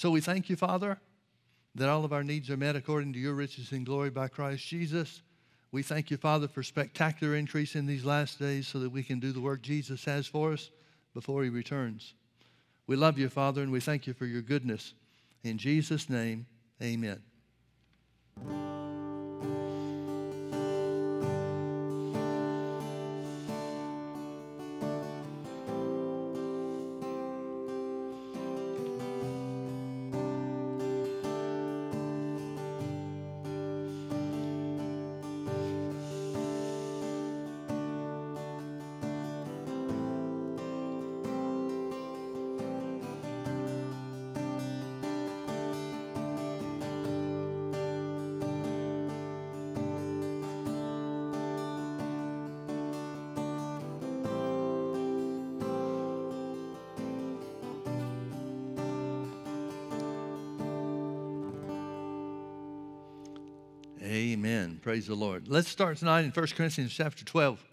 So we thank you, Father, that all of our needs are met according to your riches and glory by Christ Jesus. We thank you, Father, for spectacular increase in these last days so that we can do the work Jesus has for us before he returns. We love you, Father, and we thank you for your goodness. In Jesus' name, amen. Praise the Lord. Let's start tonight in 1 Corinthians chapter 12.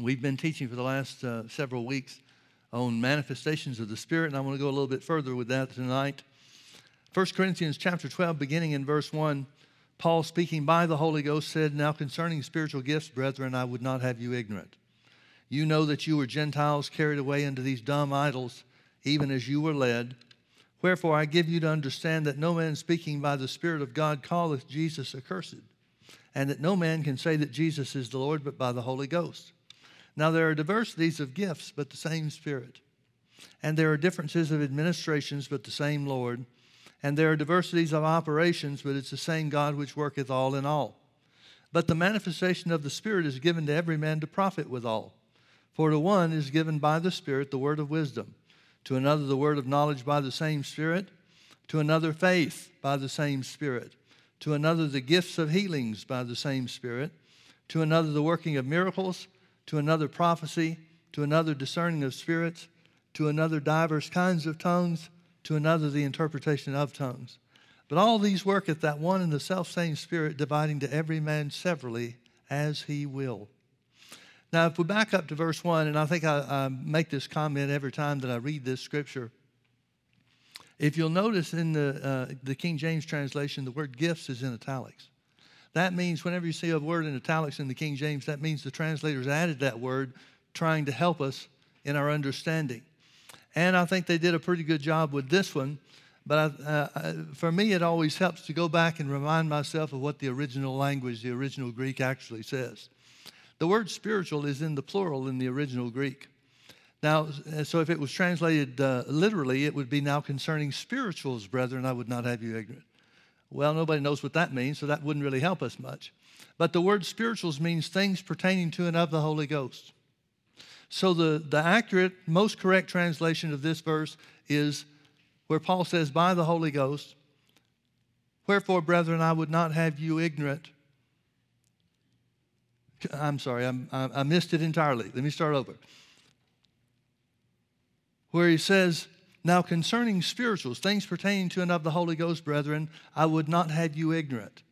We've been teaching for the last uh, several weeks on manifestations of the Spirit, and I want to go a little bit further with that tonight. 1 Corinthians chapter 12, beginning in verse 1, Paul, speaking by the Holy Ghost, said, Now concerning spiritual gifts, brethren, I would not have you ignorant. You know that you were Gentiles carried away into these dumb idols, even as you were led. Wherefore I give you to understand that no man speaking by the Spirit of God calleth Jesus accursed, and that no man can say that Jesus is the Lord but by the Holy Ghost. Now there are diversities of gifts, but the same Spirit. And there are differences of administrations, but the same Lord. And there are diversities of operations, but it's the same God which worketh all in all. But the manifestation of the Spirit is given to every man to profit withal. For to one is given by the Spirit the word of wisdom to another the word of knowledge by the same Spirit, to another faith by the same Spirit, to another the gifts of healings by the same Spirit, to another the working of miracles, to another prophecy, to another discerning of spirits, to another divers kinds of tongues, to another the interpretation of tongues. But all these worketh that one and the selfsame Spirit, dividing to every man severally as he will. Now, if we back up to verse 1, and I think I, I, make this comment every time that I read this scripture. If you'll notice in the, uh, the King James translation, the word gifts is in italics. That means whenever you see a word in italics in the King James, that means the translators added that word trying to help us in our understanding. And I think they did a pretty good job with this one. But I, uh, for me, it always helps to go back and remind myself of what the original language, the original Greek, actually says. The word spiritual is in the plural in the original Greek. Now, so if it was translated uh, literally, it would be now concerning spirituals, brethren, I would not have you ignorant. Well, nobody knows what that means, so that wouldn't really help us much. But the word spirituals means things pertaining to and of the Holy Ghost. So the, the accurate, most correct translation of this verse is where Paul says, By the Holy Ghost, wherefore, brethren, I would not have you ignorant I'm sorry, I'm, I missed it entirely. Let me start over. Where he says, Now concerning spirituals, things pertaining to and of the Holy Ghost, brethren, I would not have you ignorant.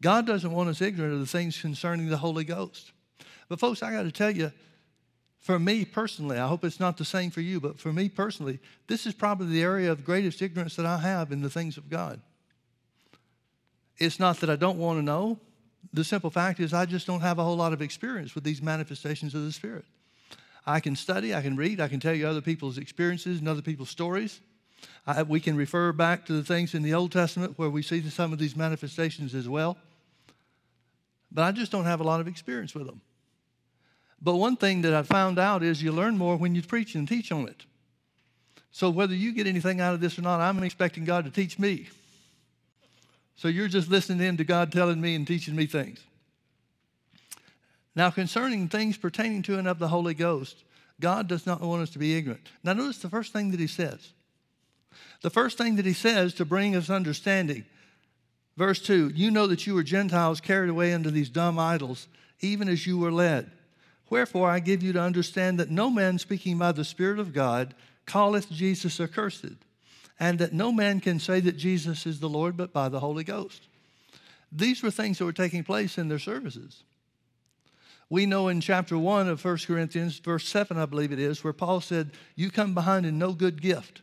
God doesn't want us ignorant of the things concerning the Holy Ghost. But, folks, I got to tell you, for me personally, I hope it's not the same for you, but for me personally, this is probably the area of greatest ignorance that I have in the things of God. It's not that I don't want to know, the simple fact is, I just don't have a whole lot of experience with these manifestations of the Spirit. I can study, I can read, I can tell you other people's experiences and other people's stories. I, we can refer back to the things in the Old Testament where we see some of these manifestations as well. But I just don't have a lot of experience with them. But one thing that I found out is you learn more when you preach and teach on it. So whether you get anything out of this or not, I'm expecting God to teach me. So you're just listening in to God telling me and teaching me things. Now, concerning things pertaining to and of the Holy Ghost, God does not want us to be ignorant. Now, notice the first thing that He says. The first thing that He says to bring us understanding. Verse 2 You know that you were Gentiles carried away into these dumb idols, even as you were led. Wherefore I give you to understand that no man speaking by the Spirit of God calleth Jesus accursed and that no man can say that Jesus is the Lord but by the Holy Ghost. These were things that were taking place in their services. We know in chapter 1 of 1 Corinthians, verse 7, I believe it is, where Paul said, You come behind in no good gift.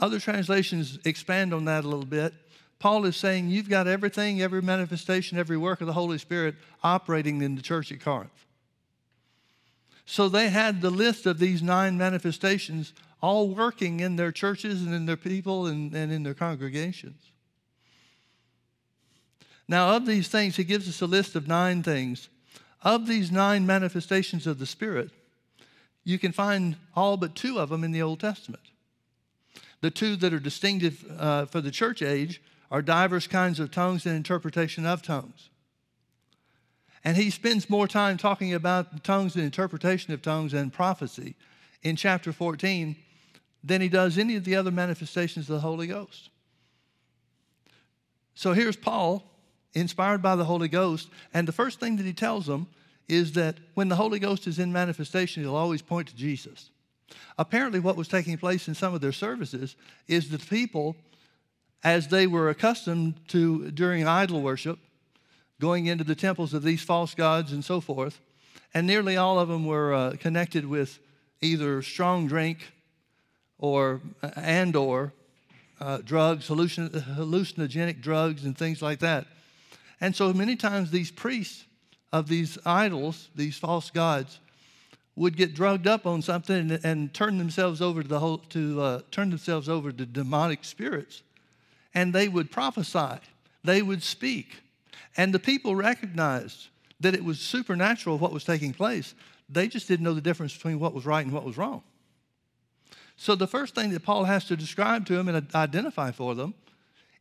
Other translations expand on that a little bit. Paul is saying you've got everything, every manifestation, every work of the Holy Spirit operating in the church at Corinth. So they had the list of these nine manifestations all working in their churches and in their people and, and in their congregations. Now, of these things, he gives us a list of nine things. Of these nine manifestations of the Spirit, you can find all but two of them in the Old Testament. The two that are distinctive uh, for the church age are diverse kinds of tongues and interpretation of tongues. And he spends more time talking about tongues and interpretation of tongues and prophecy in chapter 14 than he does any of the other manifestations of the Holy Ghost. So here's Paul, inspired by the Holy Ghost, and the first thing that he tells them is that when the Holy Ghost is in manifestation, he'll always point to Jesus. Apparently, what was taking place in some of their services is that people, as they were accustomed to during idol worship, going into the temples of these false gods and so forth, and nearly all of them were uh, connected with either strong drink or and or uh, drugs, hallucin- hallucinogenic drugs, and things like that. And so many times these priests of these idols, these false gods, would get drugged up on something and, and turn themselves over to the whole, to uh, turn themselves over to demonic spirits, and they would prophesy, they would speak, and the people recognized that it was supernatural what was taking place. They just didn't know the difference between what was right and what was wrong. So, the first thing that Paul has to describe to them and identify for them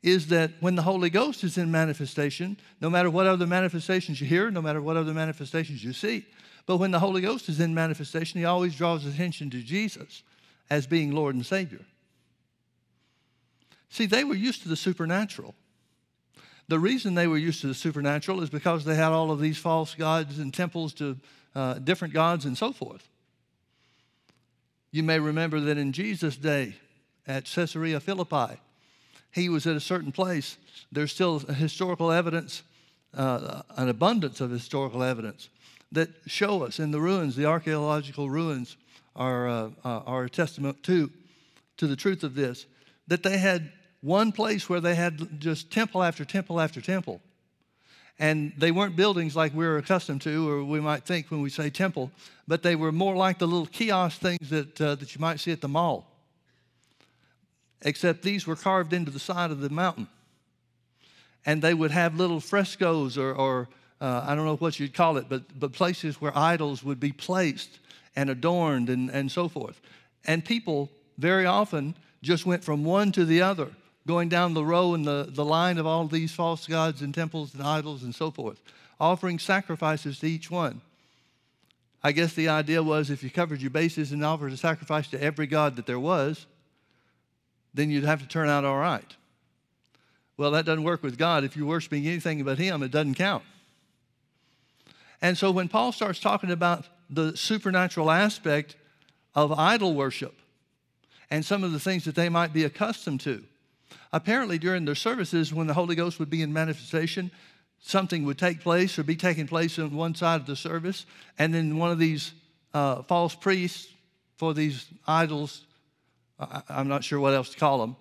is that when the Holy Ghost is in manifestation, no matter what other manifestations you hear, no matter what other manifestations you see, but when the Holy Ghost is in manifestation, he always draws attention to Jesus as being Lord and Savior. See, they were used to the supernatural. The reason they were used to the supernatural is because they had all of these false gods and temples to uh, different gods and so forth. You may remember that in Jesus' day at Caesarea Philippi, he was at a certain place. There's still historical evidence, uh, an abundance of historical evidence that show us in the ruins, the archaeological ruins are, uh, uh, are a testament to, to the truth of this, that they had one place where they had just temple after temple after temple. And they weren't buildings like we're accustomed to, or we might think when we say temple, but they were more like the little kiosk things that, uh, that you might see at the mall. Except these were carved into the side of the mountain. And they would have little frescoes or, or uh, I don't know what you'd call it, but, but places where idols would be placed and adorned and, and so forth. And people very often just went from one to the other going down the row in the, the line of all these false gods and temples and idols and so forth, offering sacrifices to each one. I guess the idea was if you covered your bases and offered a sacrifice to every god that there was, then you'd have to turn out all right. Well, that doesn't work with God. If you're worshiping anything but Him, it doesn't count. And so when Paul starts talking about the supernatural aspect of idol worship and some of the things that they might be accustomed to, Apparently, during their services, when the Holy Ghost would be in manifestation, something would take place or be taking place on one side of the service, and then one of these uh, false priests for these idols, I, I'm not sure what else to call them,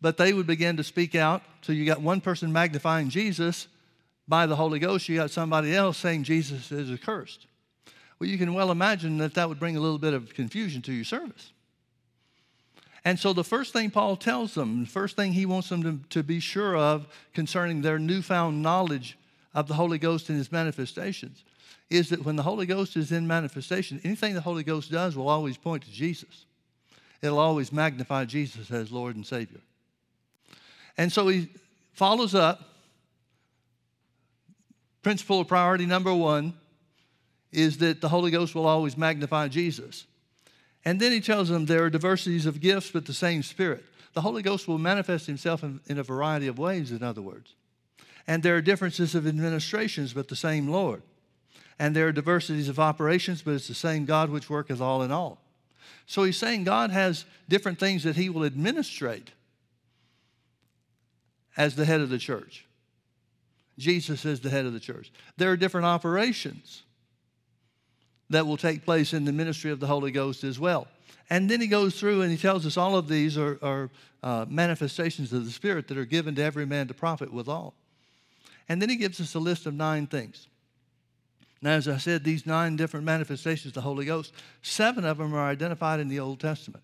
but they would begin to speak out. So you got one person magnifying Jesus by the Holy Ghost, you got somebody else saying Jesus is accursed. Well, you can well imagine that that would bring a little bit of confusion to your service. And so the first thing Paul tells them, the first thing he wants them to, to be sure of concerning their newfound knowledge of the Holy Ghost and his manifestations is that when the Holy Ghost is in manifestation, anything the Holy Ghost does will always point to Jesus. It'll always magnify Jesus as Lord and Savior. And so he follows up. Principle of priority number one is that the Holy Ghost will always magnify Jesus. And then he tells them there are diversities of gifts, but the same Spirit. The Holy Ghost will manifest himself in, in, a variety of ways, in other words. And there are differences of administrations, but the same Lord. And there are diversities of operations, but it's the same God which worketh all in all. So he's saying God has different things that he will administrate as the head of the church. Jesus is the head of the church. There are different operations that will take place in the ministry of the Holy Ghost as well. And then he goes through and he tells us all of these are, are uh, manifestations of the Spirit that are given to every man to profit withal. And then he gives us a list of nine things. Now, as I said, these nine different manifestations of the Holy Ghost, seven of them are identified in the Old Testament.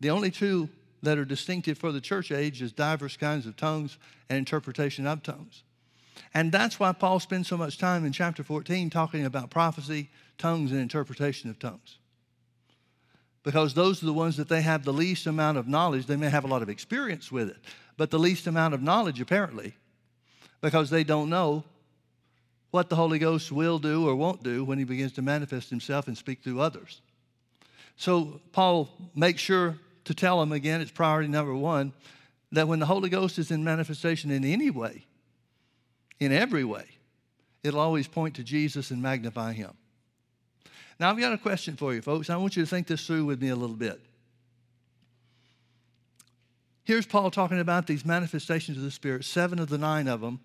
The only two that are distinctive for the church age is diverse kinds of tongues and interpretation of tongues. And that's why Paul spends so much time in chapter 14 talking about prophecy, tongues, and interpretation of tongues. Because those are the ones that they have the least amount of knowledge. They may have a lot of experience with it, but the least amount of knowledge, apparently, because they don't know what the Holy Ghost will do or won't do when he begins to manifest himself and speak through others. So Paul makes sure to tell them again, it's priority number one, that when the Holy Ghost is in manifestation in any way, in every way, it'll always point to Jesus and magnify him. Now, I've got a question for you, folks. I want you to think this through with me a little bit. Here's Paul talking about these manifestations of the Spirit, seven of the nine of them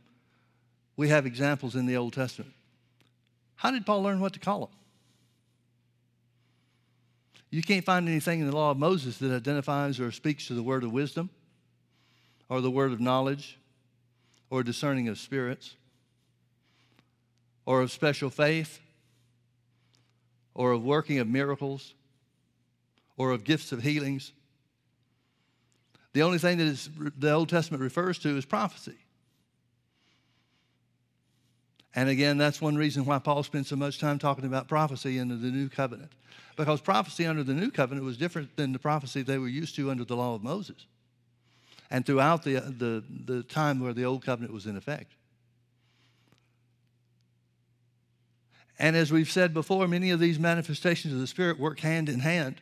we have examples in the Old Testament. How did Paul learn what to call them? You can't find anything in the law of Moses that identifies or speaks to the word of wisdom or the word of knowledge or discerning of spirits or of special faith or of working of miracles or of gifts of healings. The only thing that is, the Old Testament refers to is prophecy. And again, that's one reason why Paul spends so much time talking about prophecy under the new covenant. Because prophecy under the new covenant was different than the prophecy they were used to under the law of Moses and throughout the, the, the time where the old covenant was in effect. And as we've said before, many of these manifestations of the Spirit work hand in hand.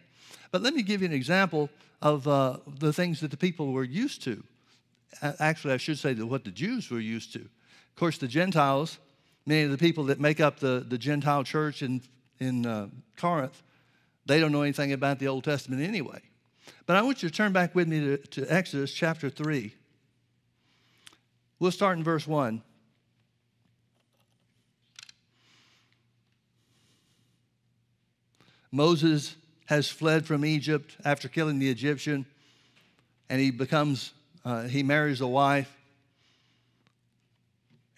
But let me give you an example of uh, the things that the people were used to. Actually, I should say that what the Jews were used to. Of course, the Gentiles Many of the people that make up the, the Gentile church in, in uh, Corinth, they don't know anything about the Old Testament anyway. But I want you to turn back with me to, to Exodus chapter 3. We'll start in verse 1. Moses has fled from Egypt after killing the Egyptian, and he becomes, uh, he marries a wife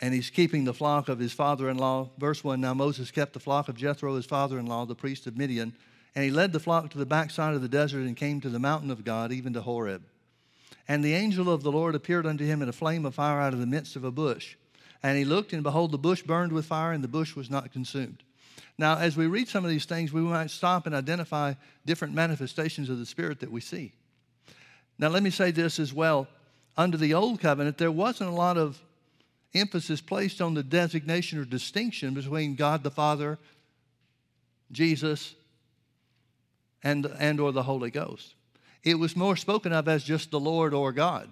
and he's keeping the flock of his father in law. Verse 1 Now Moses kept the flock of Jethro, his father in law, the priest of Midian, and he led the flock to the backside of the desert and came to the mountain of God, even to Horeb. And the angel of the Lord appeared unto him in a flame of fire out of the midst of a bush. And he looked, and behold, the bush burned with fire, and the bush was not consumed. Now, as we read some of these things, we might stop and identify different manifestations of the Spirit that we see. Now, let me say this as well. Under the Old Covenant, there wasn't a lot of emphasis placed on the designation or distinction between God the Father, Jesus, and, and or the Holy Ghost. It was more spoken of as just the Lord or God.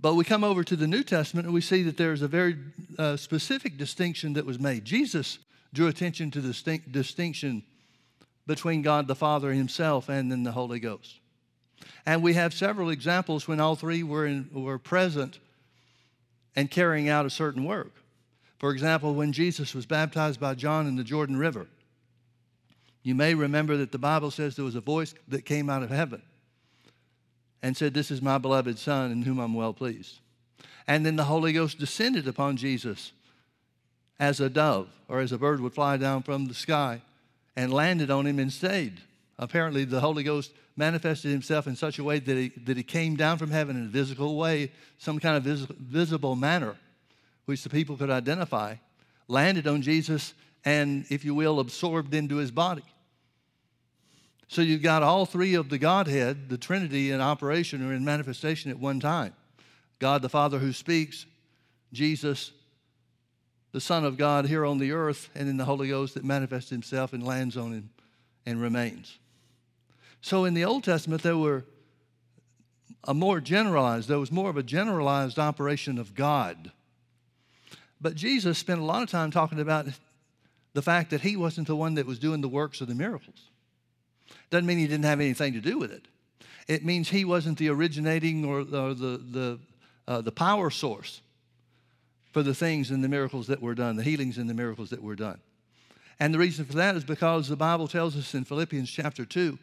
But we come over to the New Testament and we see that there's a very uh, specific distinction that was made. Jesus drew attention to the distinct, distinction between God the Father himself and then the Holy Ghost. And we have several examples when all three were, in, were present and carrying out a certain work. For example, when Jesus was baptized by John in the Jordan River, you may remember that the Bible says there was a voice that came out of heaven and said, This is my beloved Son in whom I'm well pleased. And then the Holy Ghost descended upon Jesus as a dove or as a bird would fly down from the sky and landed on him and stayed. Apparently, the Holy Ghost manifested himself in such a way that he, that he came down from heaven in a physical way, some kind of vis- visible manner, which the people could identify, landed on Jesus, and, if you will, absorbed into his body. So you've got all three of the Godhead, the Trinity, in operation or in manifestation at one time God the Father who speaks, Jesus, the Son of God here on the earth, and in the Holy Ghost that manifests himself and lands on him and remains. So in the Old Testament, there were a more generalized, there was more of a generalized operation of God. But Jesus spent a lot of time talking about the fact that he wasn't the one that was doing the works of the miracles. Doesn't mean he didn't have anything to do with it. It means he wasn't the originating or, the, the, uh, the power source for the things and the miracles that were done, the healings and the miracles that were done. And the reason for that is because the Bible tells us in Philippians chapter 2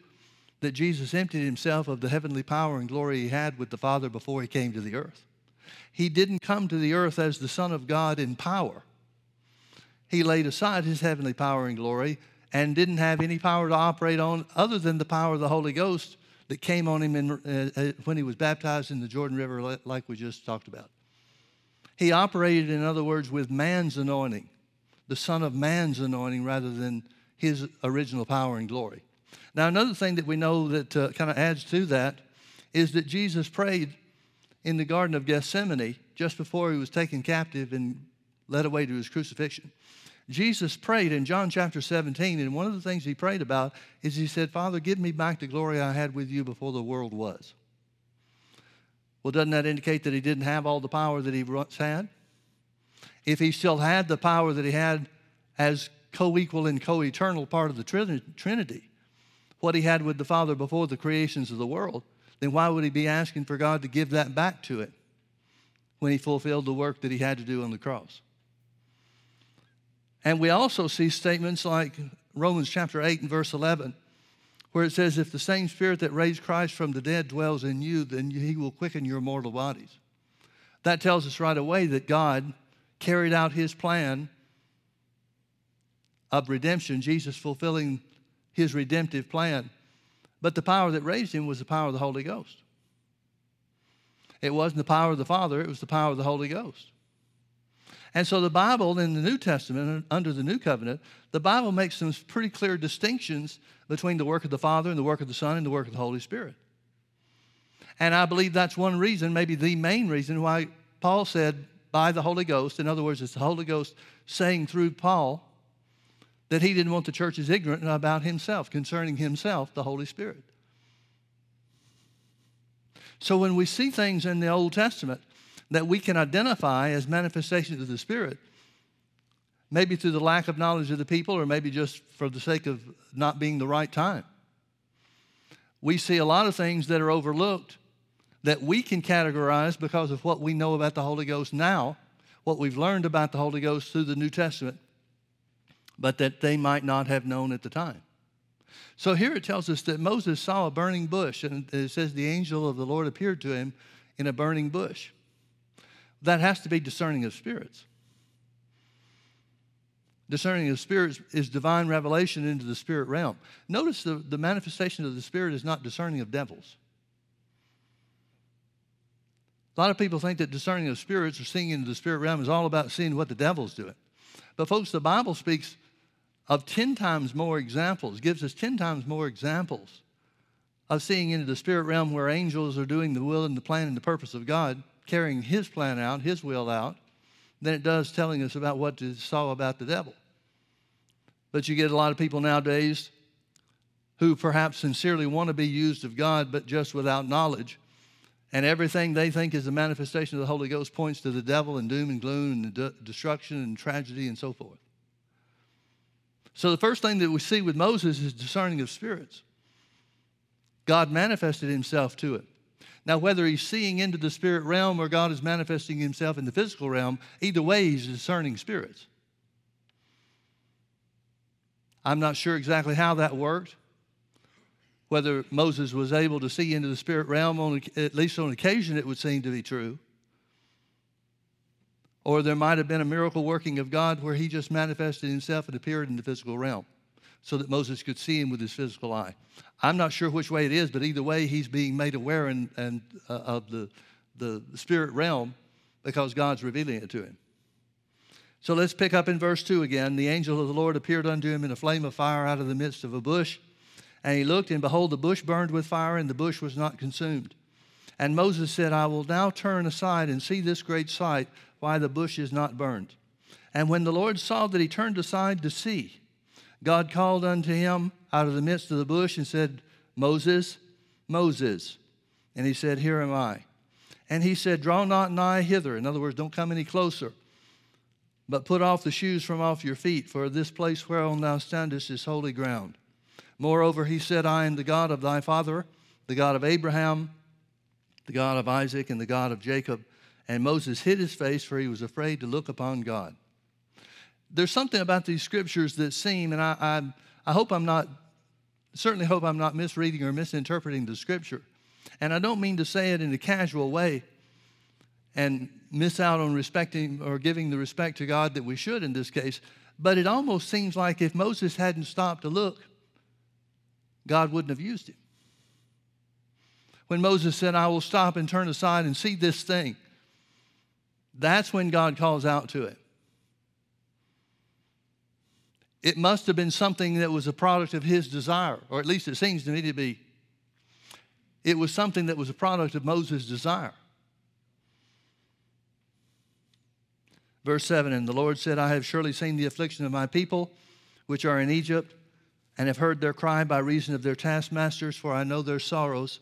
that Jesus emptied himself of the heavenly power and glory he had with the Father before he came to the earth. He didn't come to the earth as the Son of God in power. He laid aside his heavenly power and glory and didn't have any power to operate on other than the power of the Holy Ghost that came on him in, uh, uh when he was baptized in the Jordan River, like we just talked about. He operated, in other words, with man's anointing the Son of Man's anointing rather than his original power and glory. Now, another thing that we know that uh, kind of adds to that is that Jesus prayed in the Garden of Gethsemane just before he was taken captive and led away to his crucifixion. Jesus prayed in John chapter 17, and one of the things he prayed about is he said, Father, give me back the glory I had with you before the world was. Well, doesn't that indicate that he didn't have all the power that he once had? if he still had the power that he had as co equal and co eternal part of the Trinity, what he had with the Father before the creations of the world, then why would he be asking for God to give that back to it when he fulfilled the work that he had to do on the cross? And we also see statements like Romans chapter 8 and verse 11, where it says, If the same Spirit that raised Christ from the dead dwells in you, then he will quicken your mortal bodies. That tells us right away that God carried out his plan of redemption, Jesus fulfilling his redemptive plan. But the power that raised him was the power of the Holy Ghost. It wasn't the power of the Father, it was the power of the Holy Ghost. And so the Bible in the New Testament, under the New Covenant, the Bible makes some pretty clear distinctions between the work of the Father and the work of the Son and the work of the Holy Spirit. And I believe that's one reason, maybe the main reason, why Paul said, by the Holy Ghost. In other words, it's the Holy Ghost saying through Paul that he didn't want the churches ignorant about himself, concerning himself, the Holy Spirit. So when we see things in the Old Testament that we can identify as manifestations of the Spirit, maybe through the lack of knowledge of the people or maybe just for the sake of not being the right time, we see a lot of things that are overlooked that we can categorize because of what we know about the Holy Ghost now, what we've learned about the Holy Ghost through the New Testament, but that they might not have known at the time. So here it tells us that Moses saw a burning bush, and it says the angel of the Lord appeared to him in a burning bush. That has to be discerning of spirits. Discerning of spirits is divine revelation into the spirit realm. Notice the, the manifestation of the spirit is not discerning of devils. A lot of people think that discerning of spirits or seeing into the spirit realm is all about seeing what the devil's doing. But, folks, the Bible speaks of 10 times more examples, gives us 10 times more examples of seeing into the spirit realm where angels are doing the will and the plan and the purpose of God, carrying his plan out, his will out, than it does telling us about what to saw about the devil. But you get a lot of people nowadays who perhaps sincerely want to be used of God, but just without knowledge and everything they think is a manifestation of the Holy Ghost points to the devil and doom and gloom and de- destruction and tragedy and so forth. So, the first thing that we see with Moses is discerning of spirits. God manifested himself to it. Now, whether he's seeing into the spirit realm or God is manifesting himself in the physical realm, either way, he's discerning spirits. I'm not sure exactly how that worked whether Moses was able to see into the spirit realm, on, at least on occasion, it would seem to be true. Or there might have been a miracle working of God where he just manifested himself and appeared in the physical realm so that Moses could see him with his physical eye. I'm not sure which way it is, but either way, he's being made aware and, uh, of the, the spirit realm because God's revealing it to him. So let's pick up in verse 2 again. The angel of the Lord appeared unto him in a flame of fire out of the midst of a bush. And he looked, and behold, the bush burned with fire, and the bush was not consumed. And Moses said, I will now turn aside and see this great sight, why the bush is not burned. And when the Lord saw that he turned aside to see, God called unto him out of the midst of the bush and said, Moses, Moses. And he said, Here am I. And he said, Draw not nigh hither. In other words, don't come any closer. But put off the shoes from off your feet, for this place whereon thou standest is holy ground. Moreover, he said, I am the God of thy father, the God of Abraham, the God of Isaac, and the God of Jacob. And Moses hid his face, for he was afraid to look upon God. there's something about these scriptures that seem, and I, I, I hope I'm not, certainly hope I'm not misreading or misinterpreting the scripture. And I don't mean to say it in a casual way and miss out on respecting or giving the respect to God that we should in this case, but it almost seems like if Moses hadn't stopped to look, God wouldn't have used him. When Moses said, I will stop and turn aside and see this thing, that's when God calls out to it. It must have been something that was a product of his desire, or at least it seems to me to be. It was something that was a product of Moses' desire. Verse 7 And the Lord said, I have surely seen the affliction of my people which are in Egypt, and have heard their cry by reason of their taskmasters, for I know their sorrows.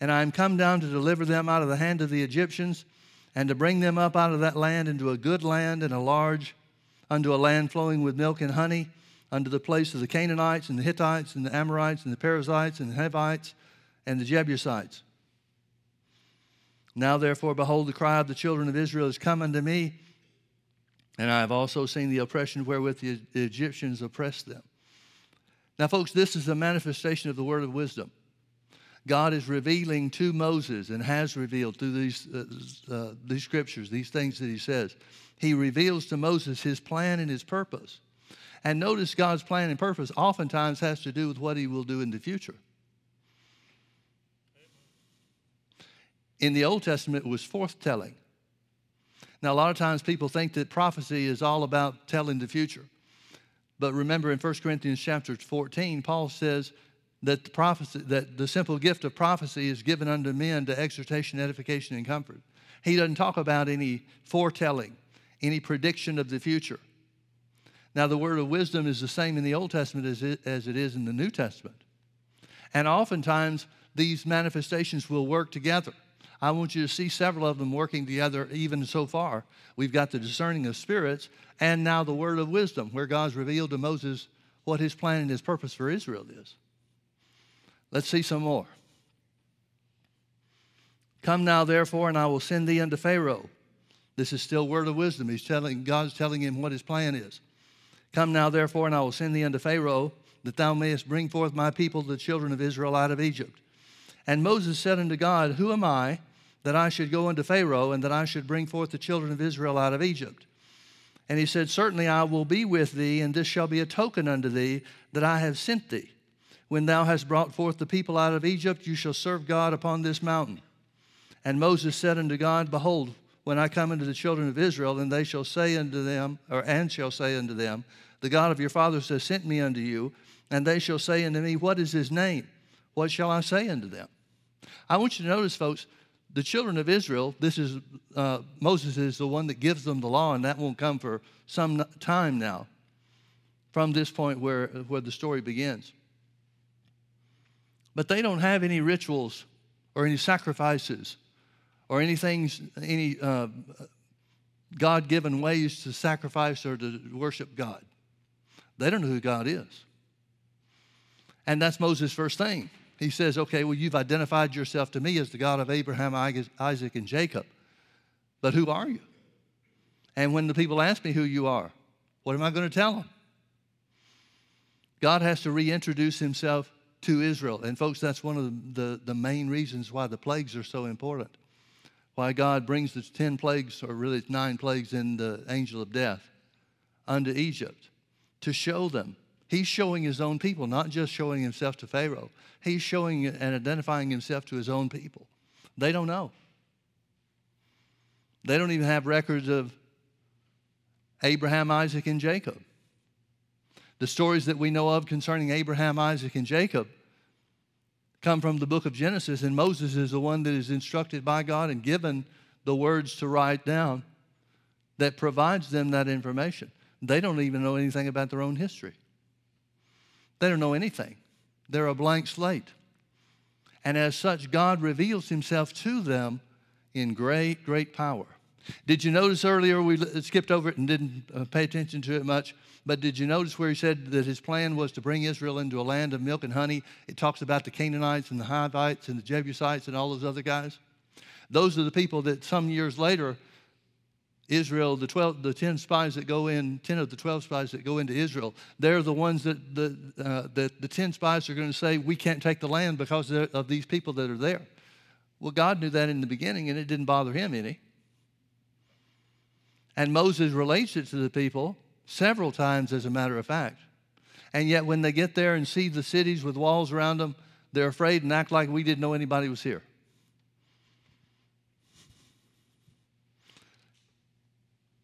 And I am come down to deliver them out of the hand of the Egyptians, and to bring them up out of that land into a good land and a large, unto a land flowing with milk and honey, unto the place of the Canaanites and the Hittites and the Amorites and the Perizzites and the Hivites and the Jebusites. Now, therefore, behold, the cry of the children of Israel is come unto me, and I have also seen the oppression wherewith the Egyptians oppressed them. Now, folks, this is a manifestation of the word of wisdom. God is revealing to Moses and has revealed through these, uh, uh, these scriptures, these things that he says. He reveals to Moses his plan and his purpose. And notice God's plan and purpose oftentimes has to do with what he will do in the future. In the Old Testament, it was forthtelling. Now, a lot of times people think that prophecy is all about telling the future. But remember in 1 Corinthians chapter 14, Paul says that the prophecy, that the simple gift of prophecy is given unto men to exhortation, edification, and comfort. He doesn't talk about any foretelling, any prediction of the future. Now, the word of wisdom is the same in the Old Testament as it, as it is in the New Testament. And oftentimes, these manifestations will work together. I want you to see several of them working together, even so far. We've got the discerning of spirits and now the word of wisdom, where God's revealed to Moses what his plan and his purpose for Israel is. Let's see some more. Come now, therefore, and I will send thee unto Pharaoh. This is still word of wisdom. He's telling, God's telling him what his plan is. Come now, therefore, and I will send thee unto Pharaoh, that thou mayest bring forth my people, the children of Israel, out of Egypt. And Moses said unto God, Who am I that I should go unto Pharaoh, and that I should bring forth the children of Israel out of Egypt? And he said, Certainly I will be with thee, and this shall be a token unto thee that I have sent thee. When thou hast brought forth the people out of Egypt, you shall serve God upon this mountain. And Moses said unto God, Behold, when I come unto the children of Israel, and they shall say unto them, or and shall say unto them, The God of your fathers has sent me unto you, and they shall say unto me, What is his name? What shall I say unto them? I want you to notice, folks, the children of Israel, this is uh, Moses is the one that gives them the law, and that won't come for some time now from this point where, where the story begins. But they don't have any rituals or any sacrifices or anything, any uh, God given ways to sacrifice or to worship God. They don't know who God is. And that's Moses' first thing. He says, Okay, well, you've identified yourself to me as the God of Abraham, Isaac, and Jacob. But who are you? And when the people ask me who you are, what am I going to tell them? God has to reintroduce himself to Israel. And, folks, that's one of the, the, main reasons why the plagues are so important. Why God brings the 10 plagues, or really nine plagues in the angel of death, unto Egypt to show them He's showing his own people, not just showing himself to Pharaoh. He's showing and identifying himself to his own people. They don't know. They don't even have records of Abraham, Isaac, and Jacob. The stories that we know of concerning Abraham, Isaac, and Jacob come from the book of Genesis, and Moses is the one that is instructed by God and given the words to write down that provides them that information. They don't even know anything about their own history. They don't know anything, they're a blank slate. And as such, God reveals himself to them in great, great power. Did you notice earlier we skipped over it and didn't uh, pay attention to it much? But did you notice where he said that his plan was to bring Israel into a land of milk and honey? It talks about the Canaanites and the Hivites and the Jebusites and all those other guys. Those are the people that some years later Israel, the 12, the 10 spies that go in, 10 of the 12 spies that go into Israel, they're the ones that the, uh, that the 10 spies are going to say, we can't take the land because of these people that are there. Well, God knew that in the beginning and it didn't bother him any. And Moses relates it to the people several times as a matter of fact. And yet when they get there and see the cities with walls around them, they're afraid and act like we didn't know anybody was here.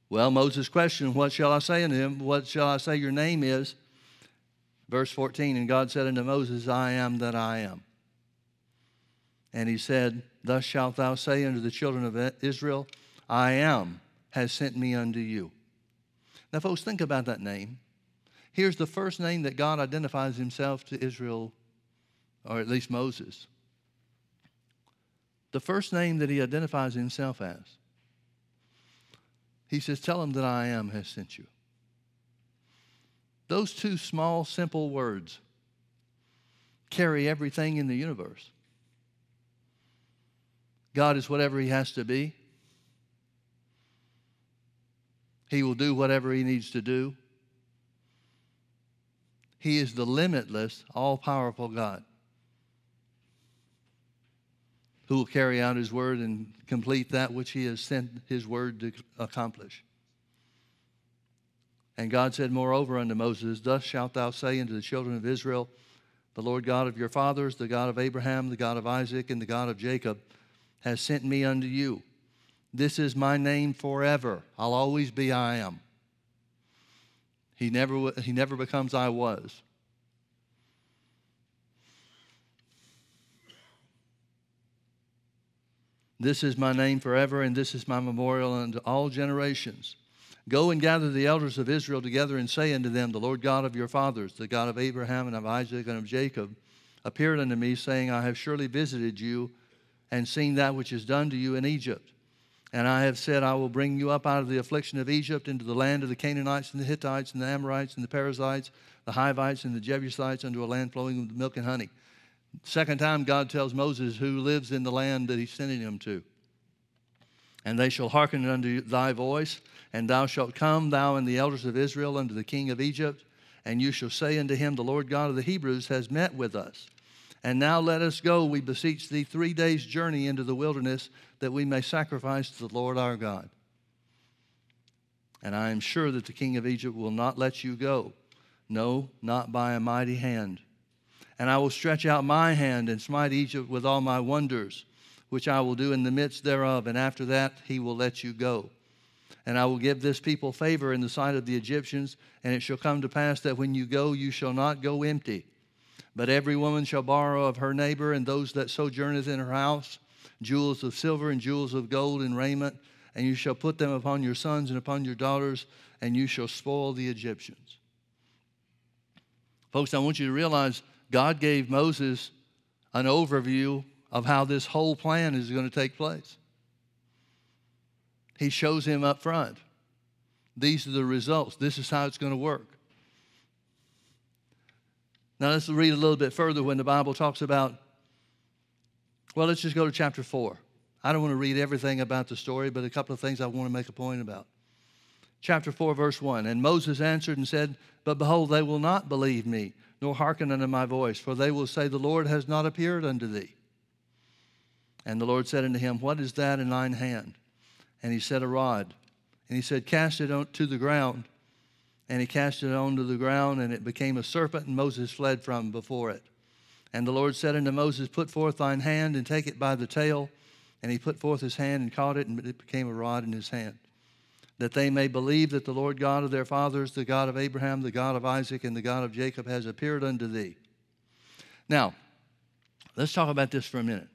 Well, Moses questioned, What shall I say unto him? What shall I say your name is? Verse 14, and God said unto Moses, I am that I am. And he said, Thus shalt thou say unto the children of Israel, I am has sent me unto you. Now, folks, think about that name. Here's the first name that God identifies himself to Israel, or at least Moses. The first name that he identifies himself as. He says, Tell him that I am has sent you. Those two small, simple words carry everything in the universe. God is whatever He has to be, He will do whatever He needs to do. He is the limitless, all powerful God who will carry out his word and complete that which he has sent his word to accomplish. And God said, Moreover, unto Moses, Thus shalt thou say unto the children of Israel, The Lord God of your fathers, the God of Abraham, the God of Isaac, and the God of Jacob, has sent me unto you. This is my name forever. I'll always be I am. He never, he never becomes I was. This is my name forever, and this is my memorial unto all generations. Go and gather the elders of Israel together and say unto them, The Lord God of your fathers, the God of Abraham and of Isaac and of Jacob, appeared unto me, saying, I have surely visited you and seen that which is done to you in Egypt. And I have said, I will bring you up out of the affliction of Egypt into the land of the Canaanites and the Hittites and the Amorites and the Perizzites, the Hivites and the Jebusites, unto a land flowing with milk and honey. Second time, God tells Moses who lives in the land that he's sending him to. And they shall hearken unto thy voice, and thou shalt come, thou and the elders of Israel, unto the king of Egypt, and you shall say unto him, The Lord God of the Hebrews has met with us. And now let us go, we beseech thee, three days' journey into the wilderness, that we may sacrifice to the Lord our God. And I am sure that the king of Egypt will not let you go, no, not by a mighty hand and I will stretch out my hand and smite Egypt with all my wonders, which I will do in the midst thereof. And after that, he will let you go. And I will give this people favor in the sight of the Egyptians. And it shall come to pass that when you go, you shall not go empty. But every woman shall borrow of her neighbor and those that sojourneth in her house jewels of silver and jewels of gold and raiment. And you shall put them upon your sons and upon your daughters, and you shall spoil the Egyptians. Folks, I want you to realize God gave Moses an overview of how this whole plan is going to take place. He shows him up front. These are the results. This is how it's going to work. Now let's read a little bit further when the Bible talks about, well, let's just go to chapter 4. I don't want to read everything about the story, but a couple of things I want to make a point about. Chapter 4, verse 1 And Moses answered and said, But behold, they will not believe me nor hearken unto my voice, for they will say, The Lord has not appeared unto thee. And the Lord said unto him, What is that in thine hand? And he said, A rod. And he said, Cast it to the ground. And he cast it onto the ground, and it became a serpent, and Moses fled from before it. And the Lord said unto Moses, Put forth thine hand and take it by the tail. And he put forth his hand and caught it, and it became a rod in his hand that they may believe that the Lord God of their fathers, the God of Abraham, the God of Isaac, and the God of Jacob has appeared unto thee. Now, let's talk about this for a minute.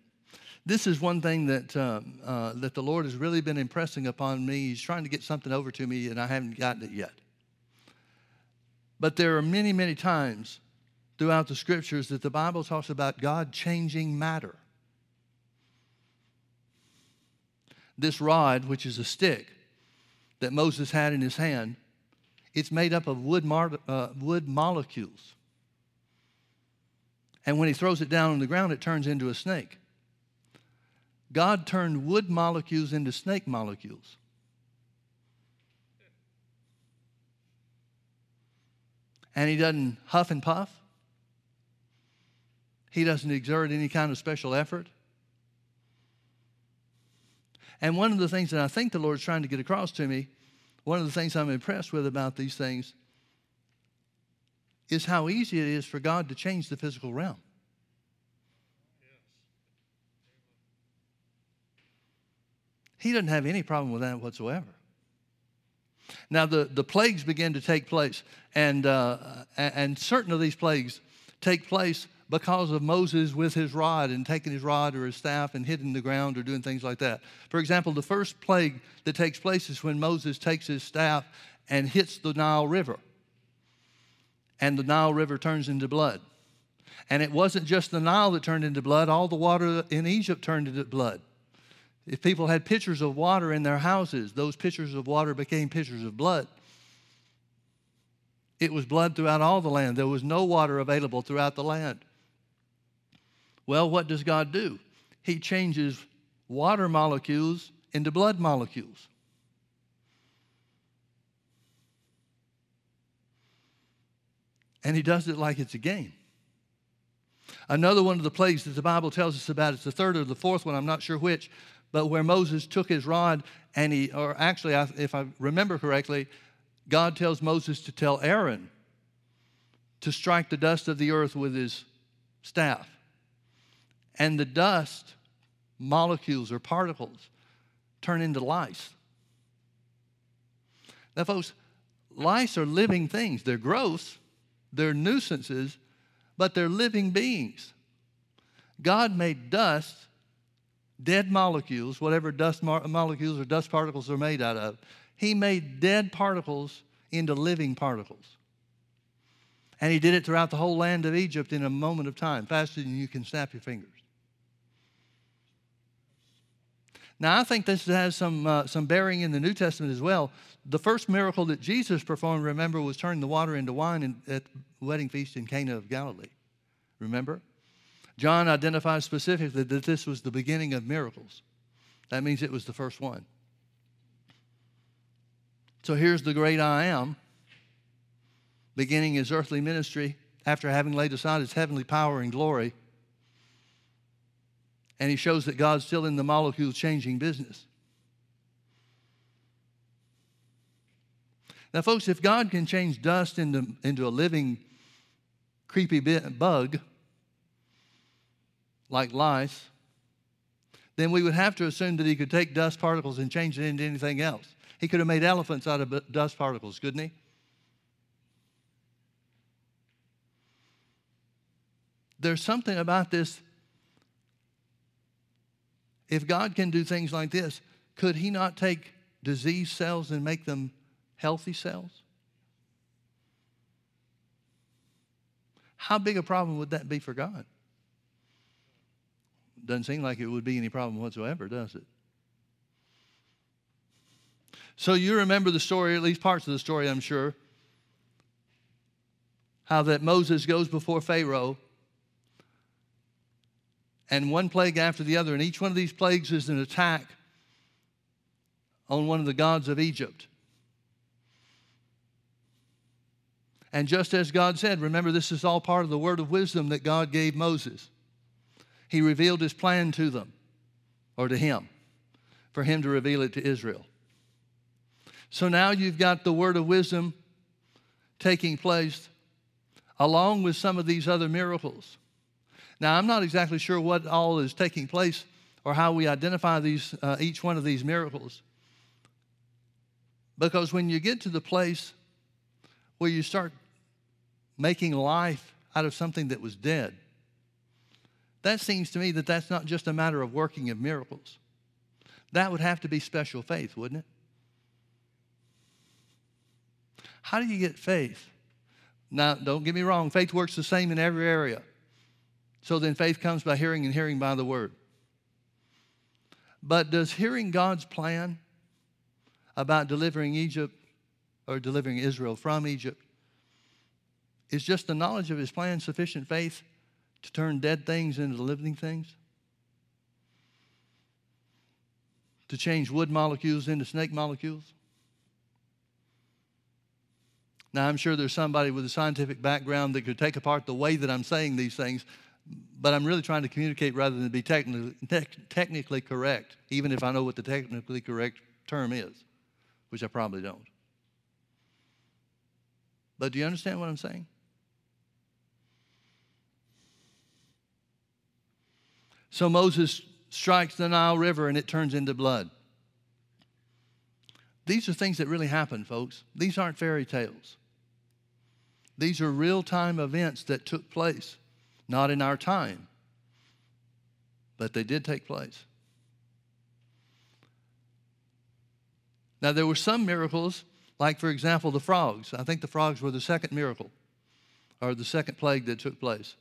This is one thing that, um, uh, that the Lord has really been impressing upon me. He's trying to get something over to me, and I haven't gotten it yet. But there are many, many times throughout the scriptures that the Bible talks about God changing matter. This rod, which is a stick, that Moses had in his hand, it's made up of wood, mar- uh, wood molecules. And when he throws it down on the ground, it turns into a snake. God turned wood molecules into snake molecules. And he doesn't huff and puff. He doesn't exert any kind of special effort. And one of the things that I think the Lord's trying to get across to me, one of the things I'm impressed with about these things, is how easy it is for God to change the physical realm. He doesn't have any problem with that whatsoever. Now, the, the plagues begin to take place, and, uh, and certain of these plagues take place because of Moses with his rod and taking his rod or his staff and hitting the ground or doing things like that. For example, the first plague that takes place is when Moses takes his staff and hits the Nile River, and the Nile River turns into blood. And it wasn't just the Nile that turned into blood, all the water in Egypt turned into blood. If people had pitchers of water in their houses, those pitchers of water became pitchers of blood. It was blood throughout all the land. There was no water available throughout the land. Well, what does God do? He changes water molecules into blood molecules. And he does it like it's a game. Another one of the plagues that the Bible tells us about, it's the third or the fourth one, I'm not sure which, but where Moses took his rod and he, or actually, if I remember correctly, God tells Moses to tell Aaron to strike the dust of the earth with his staff. And the dust molecules or particles turn into lice. Now, folks, lice are living things. They're gross, they're nuisances, but they're living beings. God made dust dead molecules, whatever dust molecules or dust particles are made out of. He made dead particles into living particles. And he did it throughout the whole land of Egypt in a moment of time, faster than you can snap your fingers. Now, I think this has some, uh, some bearing in the New Testament as well. The first miracle that Jesus performed, remember, was turning the water into wine in, at the wedding feast in Cana of Galilee. Remember? John identifies specifically that this was the beginning of miracles. That means it was the first one. So here's the great I am beginning his earthly ministry after having laid aside his heavenly power and glory. And he shows that God's still in the molecule changing business. Now, folks, if God can change dust into, into a living, creepy bug, like lice, then we would have to assume that he could take dust particles and change it into anything else. He could have made elephants out of dust particles, couldn't he? There's something about this. If God can do things like this, could he not take disease cells and make them healthy cells? How big a problem would that be for God? Doesn't seem like it would be any problem whatsoever, does it? So you remember the story, at least parts of the story, I'm sure. How that Moses goes before Pharaoh and one plague after the other, and each one of these plagues is an attack on one of the gods of Egypt. And just as God said, remember, this is all part of the word of wisdom that God gave Moses. He revealed his plan to them, or to him, for him to reveal it to Israel. So now you've got the word of wisdom taking place along with some of these other miracles. Now, I'm not exactly sure what all is taking place or how we identify these, uh, each one of these miracles. Because when you get to the place where you start making life out of something that was dead, that seems to me that that's not just a matter of working of miracles. That would have to be special faith, wouldn't it? How do you get faith? Now, don't get me wrong, faith works the same in every area. So then faith comes by hearing and hearing by the word. But does hearing God's plan about delivering Egypt or delivering Israel from Egypt is just the knowledge of his plan sufficient faith to turn dead things into living things? To change wood molecules into snake molecules? Now, I'm sure there's somebody with a scientific background that could take apart the way that I'm saying these things, but I'm really trying to communicate rather than be technically, technically correct, even if I know what the technically correct term is, which I probably don't. But do you understand what I'm saying? So Moses strikes the Nile River and it turns into blood. These are things that really happen, folks. These aren't fairy tales. These are real time events that took place, not in our time, but they did take place. Now, there were some miracles, like, for example, the frogs. I think the frogs were the second miracle or the second plague that took place.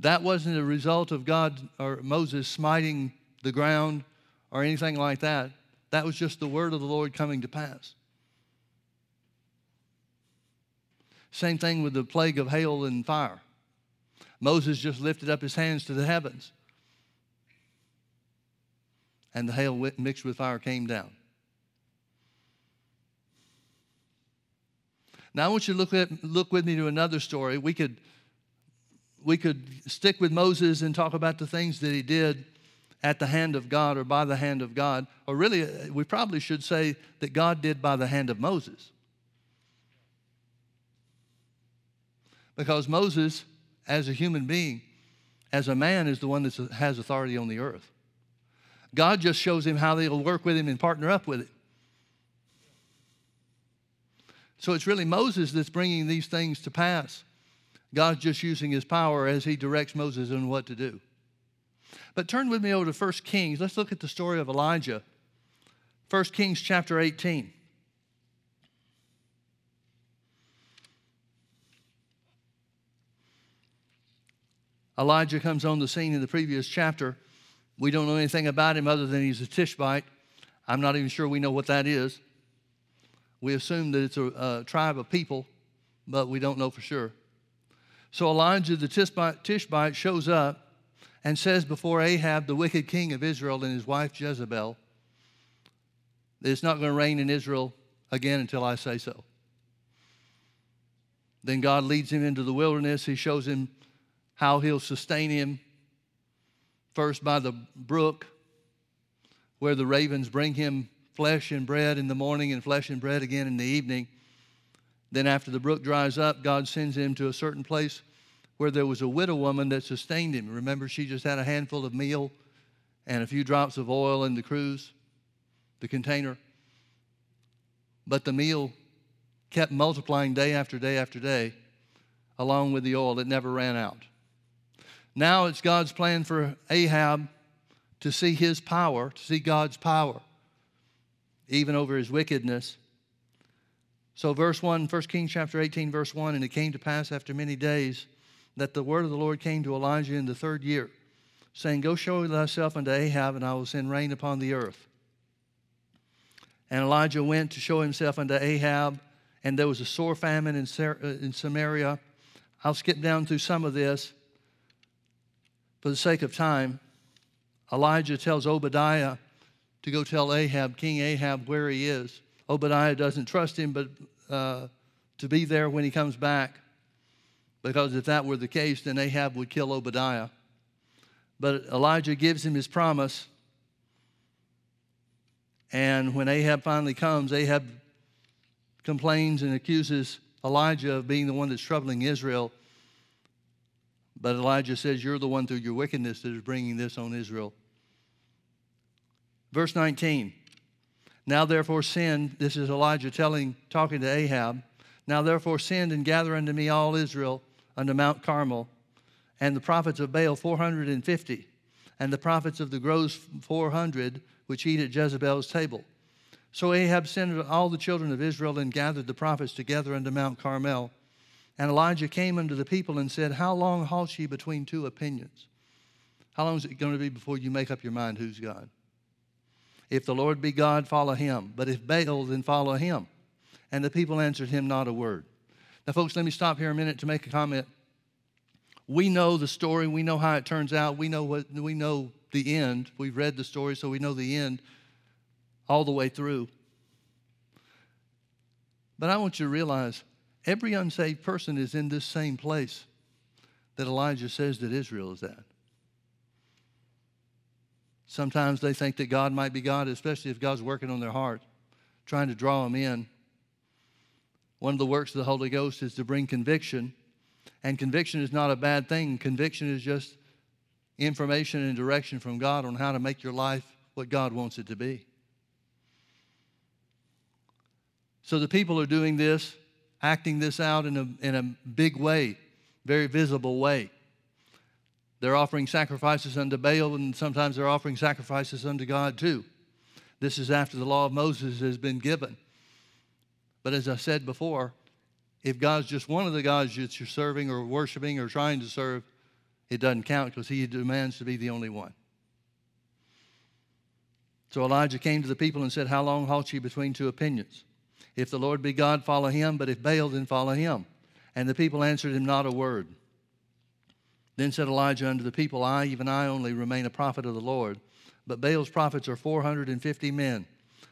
That wasn't a result of God or Moses smiting the ground or anything like that. That was just the word of the Lord coming to pass. Same thing with the plague of hail and fire. Moses just lifted up his hands to the heavens, and the hail mixed with fire came down. Now I want you to look at look with me to another story. We could we could stick with Moses and talk about the things that he did at the hand of God or by the hand of God, or really, we probably should say that God did by the hand of Moses. Because Moses, as a human being, as a man, is the one that has authority on the earth. God just shows him how they'll work with him and partner up with it. So it's really Moses that's bringing these things to pass. God's just using his power as he directs Moses on what to do. But turn with me over to 1 Kings. Let's look at the story of Elijah. 1 Kings chapter 18. Elijah comes on the scene in the previous chapter. We don't know anything about him other than he's a Tishbite. I'm not even sure we know what that is. We assume that it's a, a tribe of people, but we don't know for sure. So Elijah the Tishbite, shows up and says before Ahab, the wicked king of Israel, and his wife Jezebel, it's not going to rain in Israel again until I say so. Then God leads him into the wilderness. He shows him how he'll sustain him first by the brook where the ravens bring him flesh and bread in the morning and flesh and bread again in the evening. Then, after the brook dries up, God sends him to a certain place where there was a widow woman that sustained him. Remember, she just had a handful of meal and a few drops of oil in the cruse, the container. But the meal kept multiplying day after day after day, along with the oil. It never ran out. Now it's God's plan for Ahab to see his power, to see God's power, even over his wickedness. So, verse 1, 1 Kings chapter 18, verse 1 And it came to pass after many days that the word of the Lord came to Elijah in the third year, saying, Go show thyself unto Ahab, and I will send rain upon the earth. And Elijah went to show himself unto Ahab, and there was a sore famine in, uh, Samaria. I'll skip down through some of this for the sake of time. Elijah tells Obadiah to go tell Ahab, King Ahab, where he is. Obadiah doesn't trust him, but uh, to be there when he comes back. Because if that were the case, then Ahab would kill Obadiah. But Elijah gives him his promise. And when Ahab finally comes, Ahab complains and accuses Elijah of being the one that's troubling Israel. But Elijah says, You're the one through your wickedness that is bringing this on Israel. Verse 19. Now therefore send, this is Elijah telling, talking to Ahab. Now therefore send and gather unto me all Israel unto Mount Carmel, and the prophets of Baal 450, and the prophets of the groves 400, which eat at Jezebel's table. So Ahab sent all the children of Israel and gathered the prophets together unto Mount Carmel. And Elijah came unto the people and said, How long halt ye between two opinions? How long is it going to be before you make up your mind who's God? If the Lord be God, follow him. But if Baal, then follow him. And the people answered him not a word. Now, folks, let me stop here a minute to make a comment. We know the story. We know how it turns out. We know what we know the end. We've read the story, so we know the end all the way through. But I want you to realize every unsaved person is in this same place that Elijah says that Israel is at. Sometimes they think that God might be God, especially if God's working on their heart, trying to draw them in. One of the works of the Holy Ghost is to bring conviction. And conviction is not a bad thing. Conviction is just information and direction from God on how to make your life what God wants it to be. So the people are doing this, acting this out in a, in a big way, very visible way. They're offering sacrifices unto Baal, and sometimes they're offering sacrifices unto God too. This is after the law of Moses has been given. But as I said before, if God's just one of the gods that you're serving or worshiping or trying to serve, it doesn't count because he demands to be the only one. So Elijah came to the people and said, How long halt ye between two opinions? If the Lord be God, follow him, but if Baal, then follow him. And the people answered him not a word. Then said Elijah unto the people, I, even I only, remain a prophet of the Lord, but Baal's prophets are 450 men.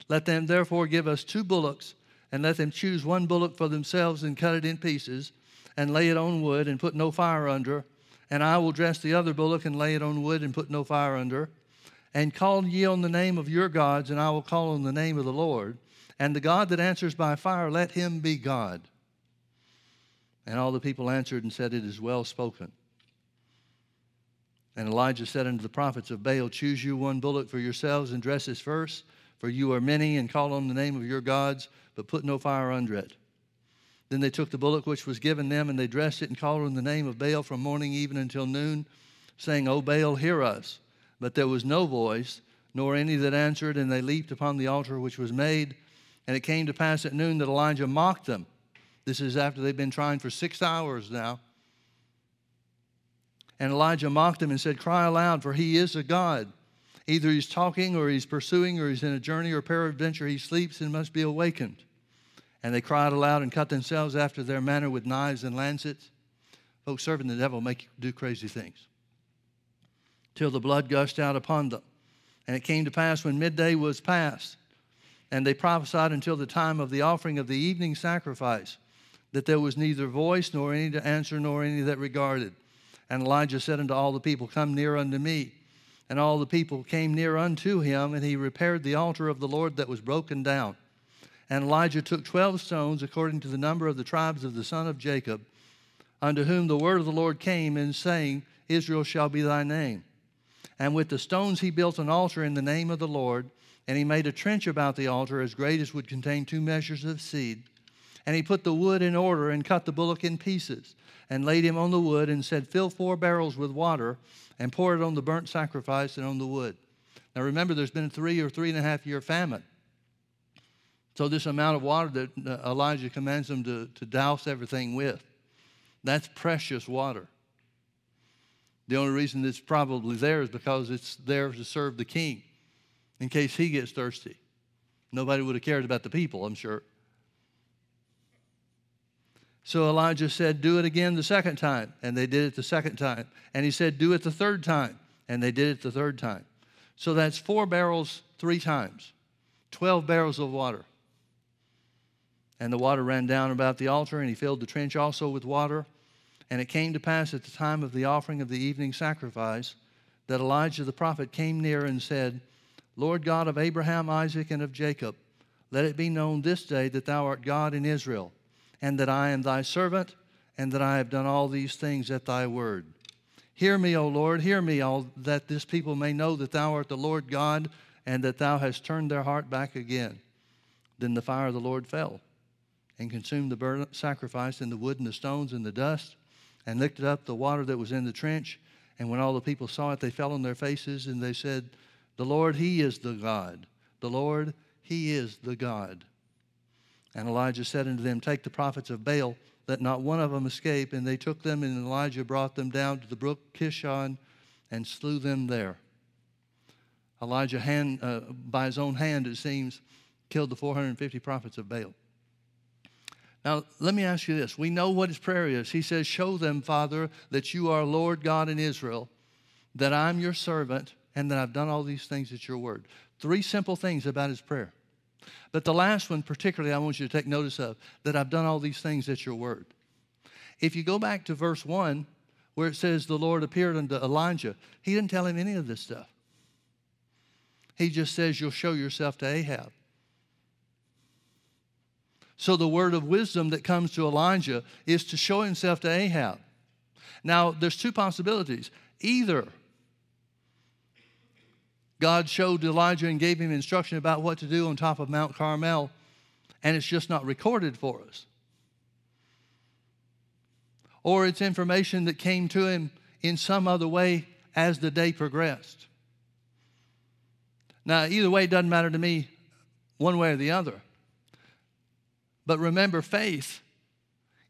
Let them therefore give us two bullocks, and let them choose one bullock for themselves and cut it in pieces, and lay it on wood, and put no fire under. And I will dress the other bullock, and lay it on wood, and put no fire under. And call ye on the name of your gods, and I will call on the name of the Lord. And the God that answers by fire, let him be God. And all the people answered and said, It is well spoken. And Elijah said unto the prophets of Baal, Choose you one bullock for yourselves and dress it first, for you are many, and call on the name of your gods, but put no fire under it. Then they took the bullock which was given them, and they dressed it and called on the name of Baal from morning even until noon, saying, O Baal, hear us. But there was no voice, nor any that answered, and they leaped upon the altar which was made and it came to pass at noon that Elijah mocked them. This is after they've been trying for six hours now. And Elijah mocked him and said, Cry aloud, for he is a God. Either he's talking or he's pursuing or he's in a journey or peradventure he sleeps and must be awakened. And they cried aloud and cut themselves after their manner with knives and lancets. Folks, serving the devil make you do crazy things. Till the blood gushed out upon them. And it came to pass when midday was past and they prophesied until the time of the offering of the evening sacrifice that there was neither voice nor any to answer nor any that regarded. And Elijah said unto all the people, Come near unto me. And all the people came near unto him, and he repaired the altar of the Lord that was broken down. And Elijah took twelve stones, according to the number of the tribes of the son of Jacob, unto whom the word of the Lord came in saying, Israel shall be thy name. And with the stones he built an altar in the name of the Lord, and he made a trench about the altar as great as would contain two measures of seed. And he put the wood in order and cut the bullock in pieces and laid him on the wood and said, Fill four barrels with water and pour it on the burnt sacrifice and on the wood. Now remember, there's been a three or three and a half year famine. So, this amount of water that uh, Elijah commands them to, to douse everything with, that's precious water. The only reason it's probably there is because it's there to serve the king in case he gets thirsty. Nobody would have cared about the people, I'm sure. So Elijah said, Do it again the second time. And they did it the second time. And he said, Do it the third time. And they did it the third time. So that's four barrels three times, 12 barrels of water. And the water ran down about the altar, and he filled the trench also with water. And it came to pass at the time of the offering of the evening sacrifice that Elijah the prophet came near and said, Lord God of Abraham, Isaac, and of Jacob, let it be known this day that thou art God in Israel, and that I am thy servant, and that I have done all these things at thy word. Hear me, O Lord, hear me, all that this people may know that thou art the Lord God, and that thou hast turned their heart back again. Then the fire of the Lord fell and consumed the burnt sacrifice and the wood and the stones and the dust, and licked up the water that was in the trench. And when all the people saw it, they fell on their faces, and they said, the Lord, He is the God. The Lord, He is the God. And Elijah said unto them, Take the prophets of Baal, let not one of them escape. And they took them, and Elijah brought them down to the brook Kishon and slew them there. Elijah, hand, uh, by his own hand, it seems, killed the 450 prophets of Baal. Now, let me ask you this. We know what his prayer is. He says, Show them, Father, that you are Lord God in Israel, that I'm your servant, and that I've done all these things at your word. Three simple things about his prayer. But the last one, particularly, I want you to take notice of that I've done all these things at your word. If you go back to verse 1, where it says the Lord appeared unto Elijah, he didn't tell him any of this stuff. He just says, You'll show yourself to Ahab. So the word of wisdom that comes to Elijah is to show himself to Ahab. Now, there's two possibilities. Either God showed Elijah and gave him instruction about what to do on top of Mount Carmel, and it's just not recorded for us. Or it's information that came to him in some other way as the day progressed. Now, either way, it doesn't matter to me one way or the other. But remember, faith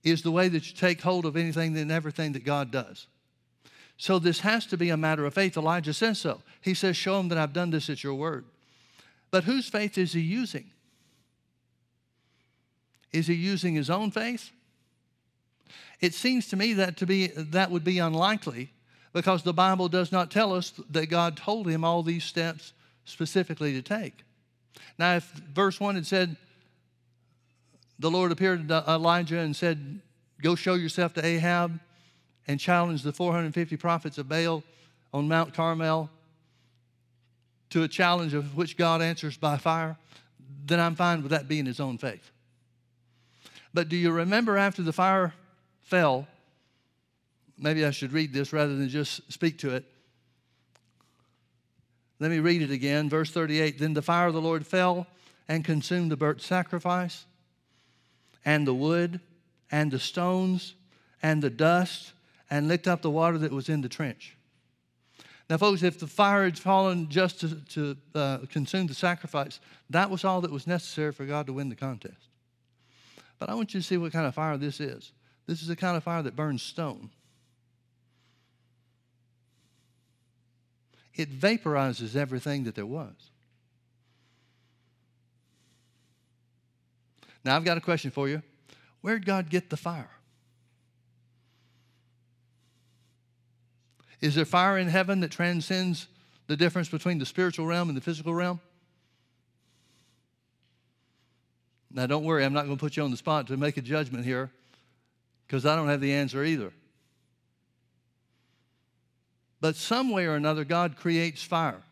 is the way that you take hold of anything and everything that God does. So this has to be a matter of faith. Elijah says so. He says, Show them that I've done this at your word. But whose faith is he using? Is he using his own faith? It seems to me that to be that would be unlikely because the Bible does not tell us that God told him all these steps specifically to take. Now, if verse 1 had said, the Lord appeared to Elijah and said, Go show yourself to Ahab and challenge the 450 prophets of Baal on Mount Carmel to a challenge of which God answers by fire, then I'm fine with that being his own faith. But do you remember after the fire fell? Maybe I should read this rather than just speak to it. Let me read it again. Verse 38 Then the fire of the Lord fell and consumed the burnt sacrifice and the wood and the stones and the dust and licked up the water that was in the trench. Now, folks, if the fire had fallen just to, to uh, consume the sacrifice, that was all that was necessary for God to win the contest. But I want you to see what kind of fire this is. This is the kind of fire that burns stone. It vaporizes everything that there was. Now, I've got a question for you. Where'd God get the fire? Is there fire in heaven that transcends the difference between the spiritual realm and the physical realm? Now, don't worry, I'm not going to put you on the spot to make a judgment here because I don't have the answer either. But some way or another, God creates fire.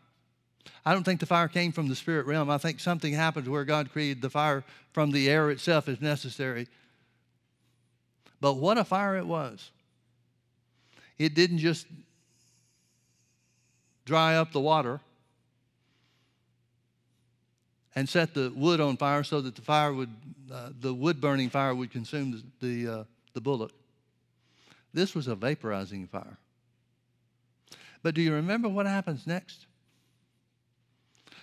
I don't think the fire came from the spirit realm. I think something happened where God created the fire from the air itself as necessary. But what a fire it was. It didn't just dry up the water and set the wood on fire so that the fire would, uh, the wood burning fire would consume the, the, uh, the bullock. This was a vaporizing fire. But do you remember what happens next?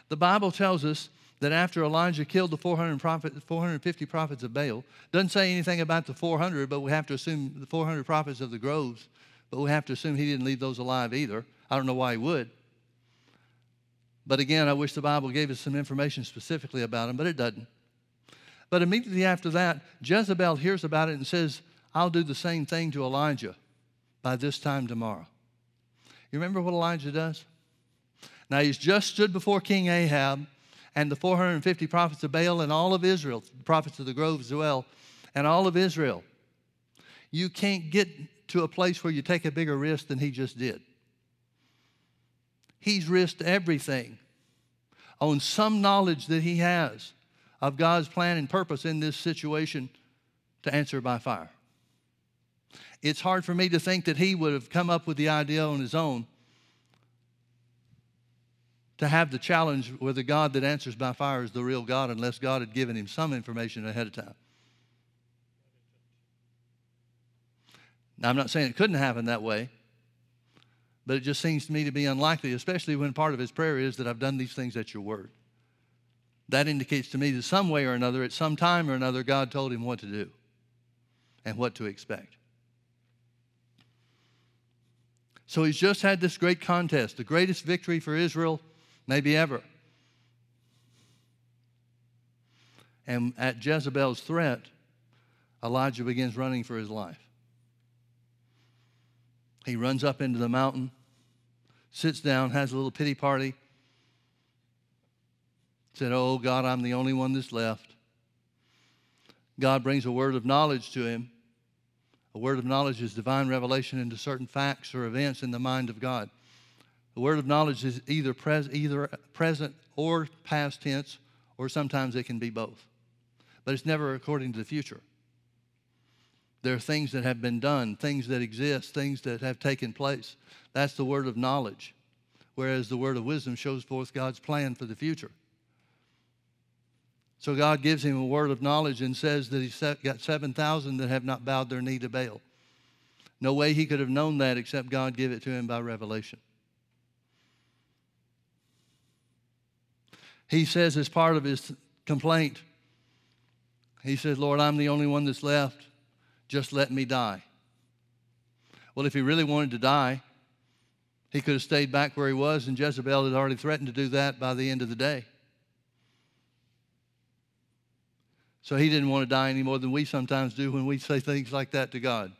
The Bible tells us that after Elijah killed the 400 prophet, 450 prophets of Baal, doesn't say anything about the 400, but we have to assume the 400 prophets of the groves, but we have to assume he didn't leave those alive either. I don't know why he would. But again, I wish the Bible gave us some information specifically about him, but it doesn't. But immediately after that, Jezebel hears about it and says, I'll do the same thing to Elijah by this time tomorrow. You remember what Elijah does? Now he's just stood before King Ahab and the 450 prophets of Baal and all of Israel, the prophets of the grove as well, and all of Israel. You can't get to a place where you take a bigger risk than he just did. He's risked everything on some knowledge that he has of God's plan and purpose in this situation to answer by fire. It's hard for me to think that he would have come up with the idea on his own to have the challenge where the God that answers by fire is the real God unless God had given him some information ahead of time. Now, I'm not saying it couldn't happen that way, but it just seems to me to be unlikely, especially when part of his prayer is that I've done these things at your word. That indicates to me that some way or another, at some time or another, God told him what to do and what to expect. So he's just had this great contest, the greatest victory for Israel maybe ever. And at Jezebel's threat, Elijah begins running for his life. He runs up into the mountain, sits down, has a little pity party, Said, Oh, God, I'm the only one that's left. God brings a word of knowledge to him. A word of knowledge is divine revelation into certain facts or events in the mind of God. The word of knowledge is either, pres- either present or past tense, or sometimes it can be both. But it's never according to the future. There are things that have been done, things that exist, things that have taken place. That's the word of knowledge. Whereas the word of wisdom shows forth God's plan for the future. So God gives him a word of knowledge and says that he's got 7,000 that have not bowed their knee to Baal. No way he could have known that except God give it to him by revelation. He says, as part of his complaint, he says, Lord, I'm the only one that's left. Just let me die. Well, if he really wanted to die, he could have stayed back where he was, and Jezebel had already threatened to do that by the end of the day. So he didn't want to die any more than we sometimes do when we say things like that to God.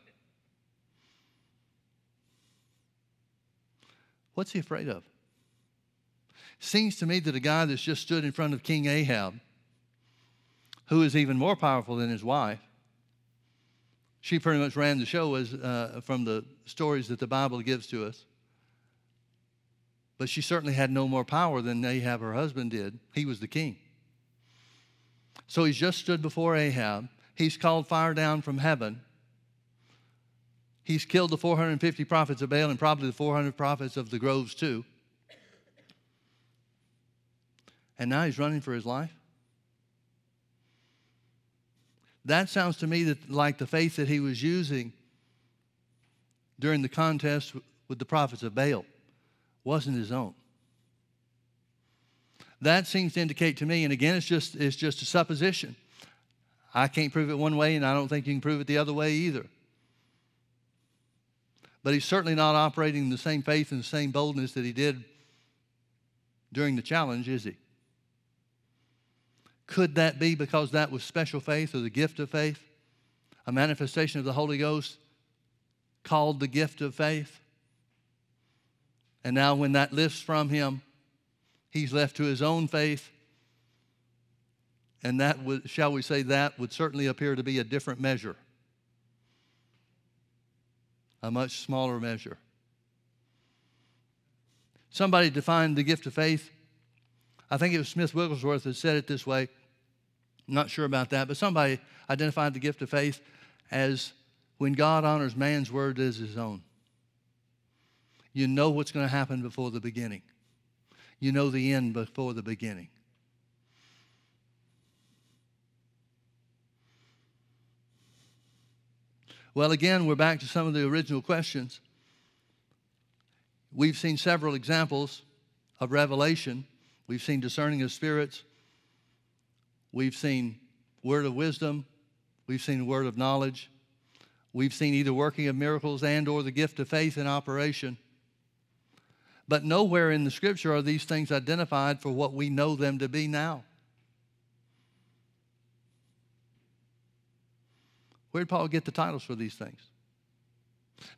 What's he afraid of? Seems to me that a guy that's just stood in front of King Ahab, who is even more powerful than his wife, she pretty much ran the show as, uh, from the stories that the Bible gives to us. But she certainly had no more power than Ahab, her husband, did. He was the king. So he's just stood before Ahab. He's called fire down from heaven. He's killed the 450 prophets of Baal and probably the 400 prophets of the groves too. And now he's running for his life. That sounds to me that like the faith that he was using during the contest with the prophets of Baal wasn't his own that seems to indicate to me, and again, it's just, it's just a supposition. I can't prove it one way, and I don't think you can prove it the other way either. But he's certainly not operating the same faith and the same boldness that he did during the challenge, is he? Could that be because that was special faith or the gift of faith? A manifestation of the Holy Ghost called the gift of faith? And now, when that lifts from him, he's left to his own faith. And that would, shall we say, that would certainly appear to be a different measure, a much smaller measure. Somebody defined the gift of faith. I think it was Smith Wigglesworth that said it this way. I'm not sure about that, but somebody identified the gift of faith as when God honors man's word as his own. You know what's going to happen before the beginning you know the end before the beginning. Well, again, we're back to some of the original questions. We've seen several examples of revelation. We've seen discerning of spirits. We've seen word of wisdom. We've seen word of knowledge. We've seen either working of miracles and or the gift of faith in operation. But nowhere in the scripture are these things identified for what we know them to be now. Where did Paul get the titles for these things?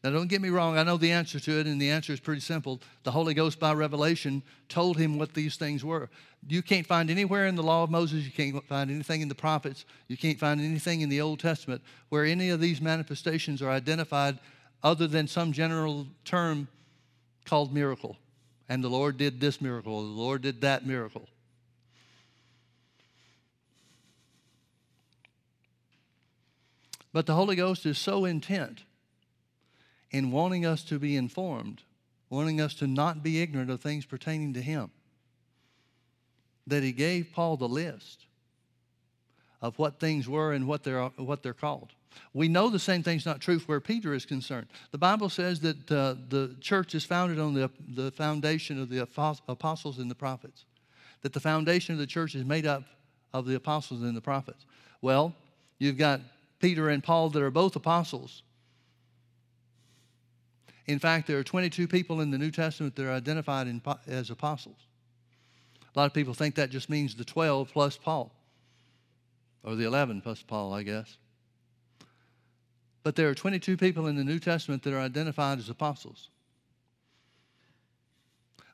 Now, don't get me wrong, I know the answer to it, and the answer is pretty simple. The Holy Ghost, by revelation, told him what these things were. You can't find anywhere in the law of Moses, you can't find anything in the prophets, you can't find anything in the Old Testament where any of these manifestations are identified other than some general term called miracle. And the Lord did this miracle, the Lord did that miracle. But the Holy Ghost is so intent in wanting us to be informed, wanting us to not be ignorant of things pertaining to Him, that He gave Paul the list of what things were and what they're, what they're called. We know the same thing's not true where Peter is concerned. The Bible says that uh, the church is founded on the, the foundation of the apostles and the prophets, that the foundation of the church is made up of the apostles and the prophets. Well, you've got Peter and Paul that are both apostles. In fact, there are 22 people in the New Testament that are identified in, as apostles. A lot of people think that just means the 12 plus Paul, or the 11 plus Paul, I guess. But there are 22 people in the New Testament that are identified as apostles.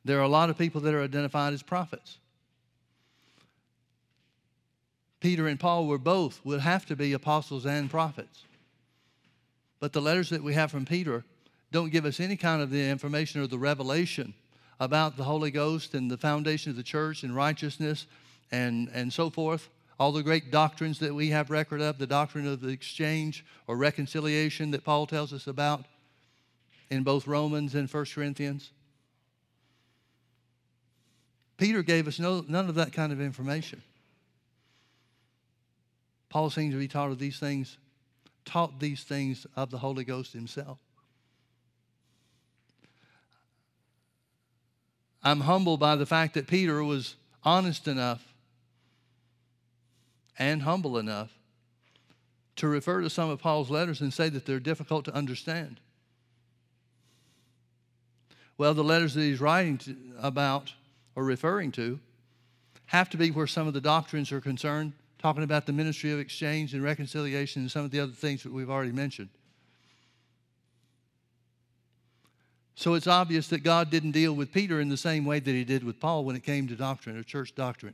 There are a lot of people that are identified as prophets. Peter and Paul were both, would have to be apostles and prophets. But the letters that we have from Peter don't give us any kind of the information or the revelation about the Holy Ghost and the foundation of the church and righteousness and, and so forth. All the great doctrines that we have record of, the doctrine of the exchange or reconciliation that Paul tells us about in both Romans and 1 Corinthians. Peter gave us no, none of that kind of information. Paul seems to be taught of these things, taught these things of the Holy Ghost himself. I'm humbled by the fact that Peter was honest enough and humble enough to refer to some of Paul's letters and say that they're difficult to understand. Well, the letters that he's writing to, about or referring to have to be where some of the doctrines are concerned, talking about the ministry of exchange and reconciliation and some of the other things that we've already mentioned. So it's obvious that God didn't deal with Peter in the same way that he did with Paul when it came to doctrine or church doctrine.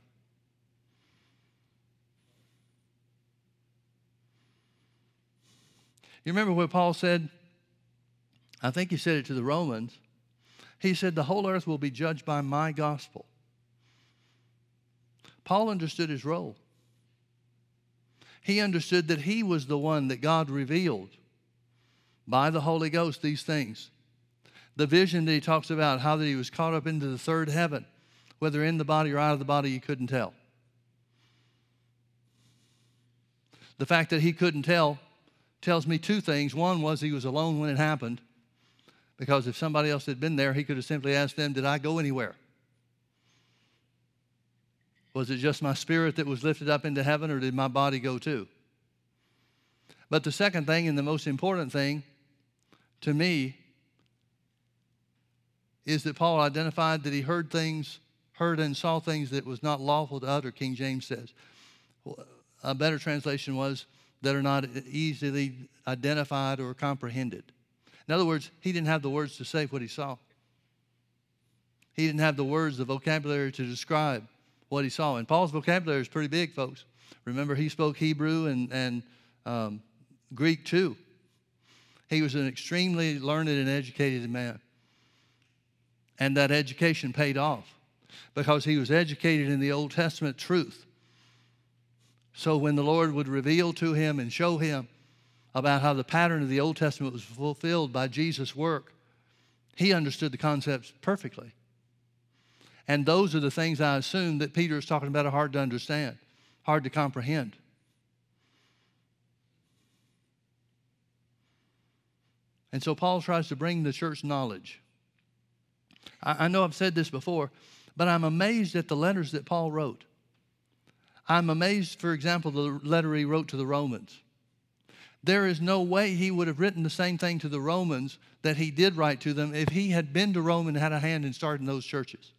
You remember what Paul said? I think he said it to the Romans. He said, The whole earth will be judged by my gospel. Paul understood his role. He understood that he was the one that God revealed by the Holy Ghost these things the vision that he talks about, how that he was caught up into the third heaven, whether in the body or out of the body, he couldn't tell. The fact that he couldn't tell tells me two things. One was he was alone when it happened, because if somebody else had been there, he could have simply asked them, Did I go anywhere? Was it just my spirit that was lifted up into heaven, or did my body go too? But the second thing, and the most important thing to me, is that Paul identified that he heard things, heard and saw things that was not lawful to utter, King James says. A better translation was that are not easily identified or comprehended. In other words, he didn't have the words to say what he saw. He didn't have the words, the vocabulary to describe what he saw. And Paul's vocabulary is pretty big, folks. Remember, he spoke Hebrew and, and um, Greek too. He was an extremely learned and educated man. And that education paid off because he was educated in the Old Testament truth. So when the Lord would reveal to him and show him about how the pattern of the Old Testament was fulfilled by Jesus' work, he understood the concepts perfectly. And those are the things I assume that Peter is talking about are hard to understand, hard to comprehend. And so Paul tries to bring the church knowledge. I, I know I've said this before, but I'm amazed at the letters that Paul wrote. I'm amazed, for example, the letter he wrote to the Romans. There is no way he would have written the same thing to the Romans that he did write to them if he had been to Rome and had a hand in starting those churches.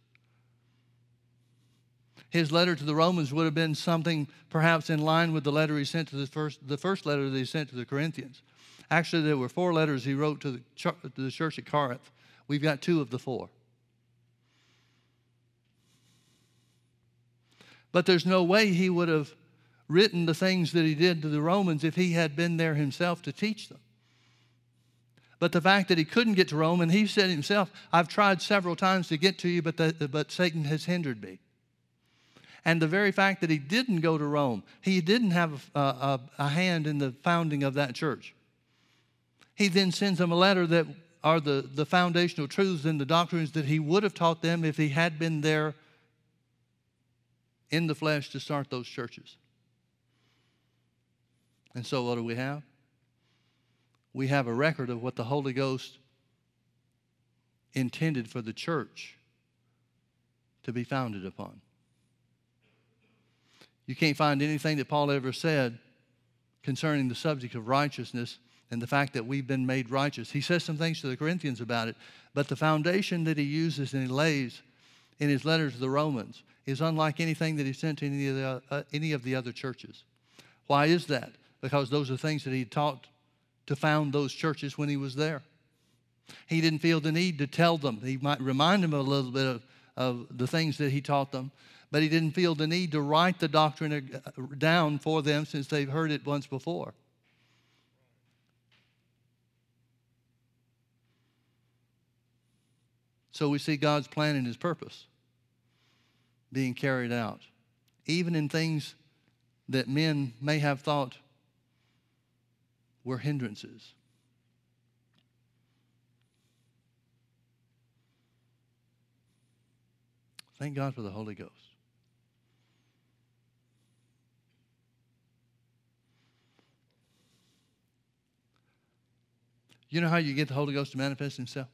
His letter to the Romans would have been something perhaps in line with the letter he sent to the first, the first letter that he sent to the Corinthians. Actually, there were four letters he wrote to the, to the church at Corinth. We've got two of the four. But there's no way he would have written the things that he did to the Romans if he had been there himself to teach them. But the fact that he couldn't get to Rome, and he said himself, I've tried several times to get to you, but, the, but Satan has hindered me. And the very fact that he didn't go to Rome, he didn't have a, a, a hand in the founding of that church. He then sends them a letter that are the, the foundational truths and the doctrines that he would have taught them if he had been there in the flesh to start those churches. And so, what do we have? We have a record of what the Holy Ghost intended for the church to be founded upon. You can't find anything that Paul ever said concerning the subject of righteousness and the fact that we've been made righteous. He says some things to the Corinthians about it, but the foundation that he uses and he lays in his letters to the Romans is unlike anything that he sent to any of the, uh, any of the other churches. Why is that? Because those are things that he taught to found those churches when he was there. He didn't feel the need to tell them. He might remind them a little bit of, of the things that he taught them, but he didn't feel the need to write the doctrine uh, down for them since they've heard it once before. So we see God's plan and his purpose being carried out, even in things that men may have thought were hindrances. Thank God for the Holy Ghost. You know how you get the Holy Ghost to manifest Himself?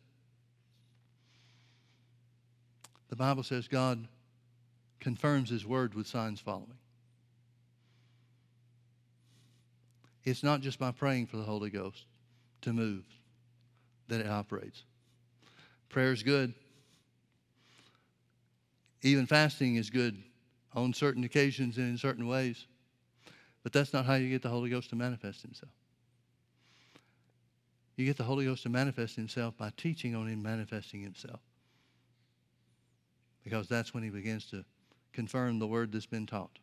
The Bible says God confirms His word with signs following. It's not just by praying for the Holy Ghost to move that it operates. Prayer is good. Even fasting is good on certain occasions and in certain ways. But that's not how you get the Holy Ghost to manifest Himself. You get the Holy Ghost to manifest Himself by teaching on Him manifesting Himself. Because that's when He begins to confirm the word that's been taught.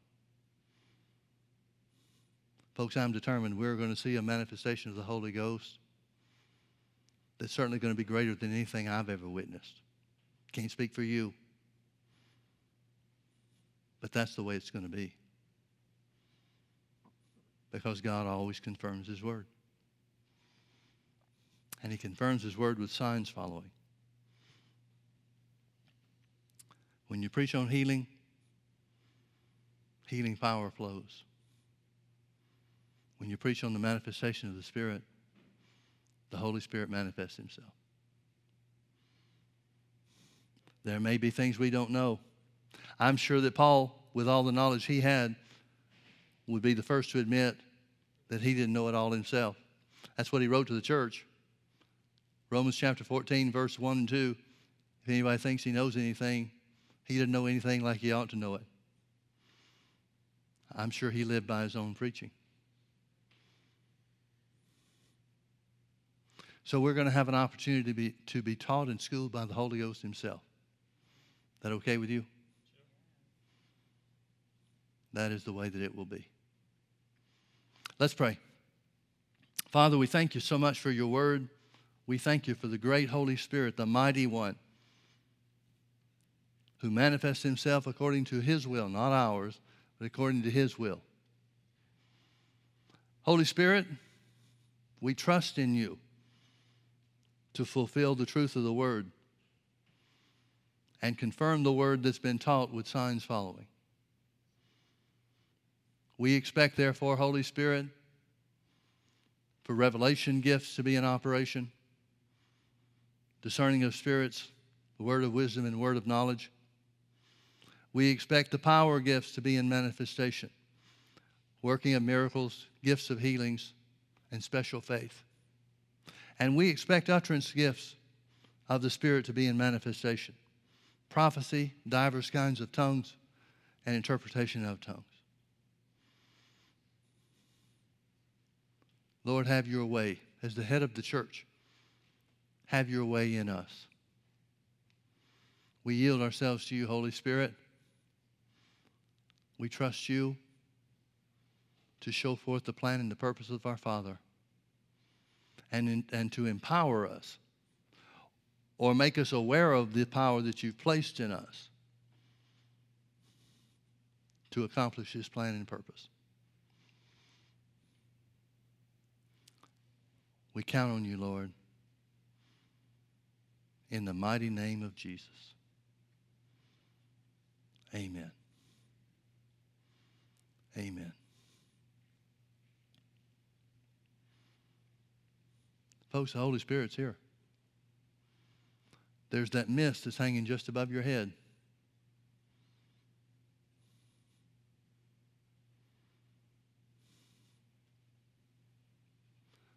Folks, I'm determined we're going to see a manifestation of the Holy Ghost that's certainly going to be greater than anything I've ever witnessed. Can't speak for you, but that's the way it's going to be. Because God always confirms His Word. And He confirms His Word with signs following. When you preach on healing, healing power flows. When you preach on the manifestation of the Spirit, the Holy Spirit manifests Himself. There may be things we don't know. I'm sure that Paul, with all the knowledge he had, would be the first to admit that he didn't know it all himself. That's what he wrote to the church. Romans chapter 14, verse 1 and 2. If anybody thinks he knows anything, he didn't know anything like he ought to know it. I'm sure he lived by his own preaching. So we're going to have an opportunity to be, to be taught and schooled by the Holy Ghost himself. That okay with you? That is the way that it will be. Let's pray. Father, we thank you so much for your word. We thank you for the great Holy Spirit, the mighty one, who manifests himself according to his will, not ours, but according to his will. Holy Spirit, we trust in you to fulfill the truth of the word and confirm the word that's been taught with signs following. We expect, therefore, Holy Spirit, for revelation gifts to be in operation, discerning of spirits, the word of wisdom and word of knowledge. We expect the power gifts to be in manifestation, working of miracles, gifts of healings, and special faith. And we expect utterance gifts of the Spirit to be in manifestation prophecy, diverse kinds of tongues, and interpretation of tongues. Lord, have your way. As the head of the church, have your way in us. We yield ourselves to you, Holy Spirit. We trust you to show forth the plan and the purpose of our Father and, in, and to empower us or make us aware of the power that you've placed in us to accomplish his plan and purpose. We count on you, Lord, in the mighty name of Jesus. Amen. Amen. Folks, the Holy Spirit's here. There's that mist that's hanging just above your head.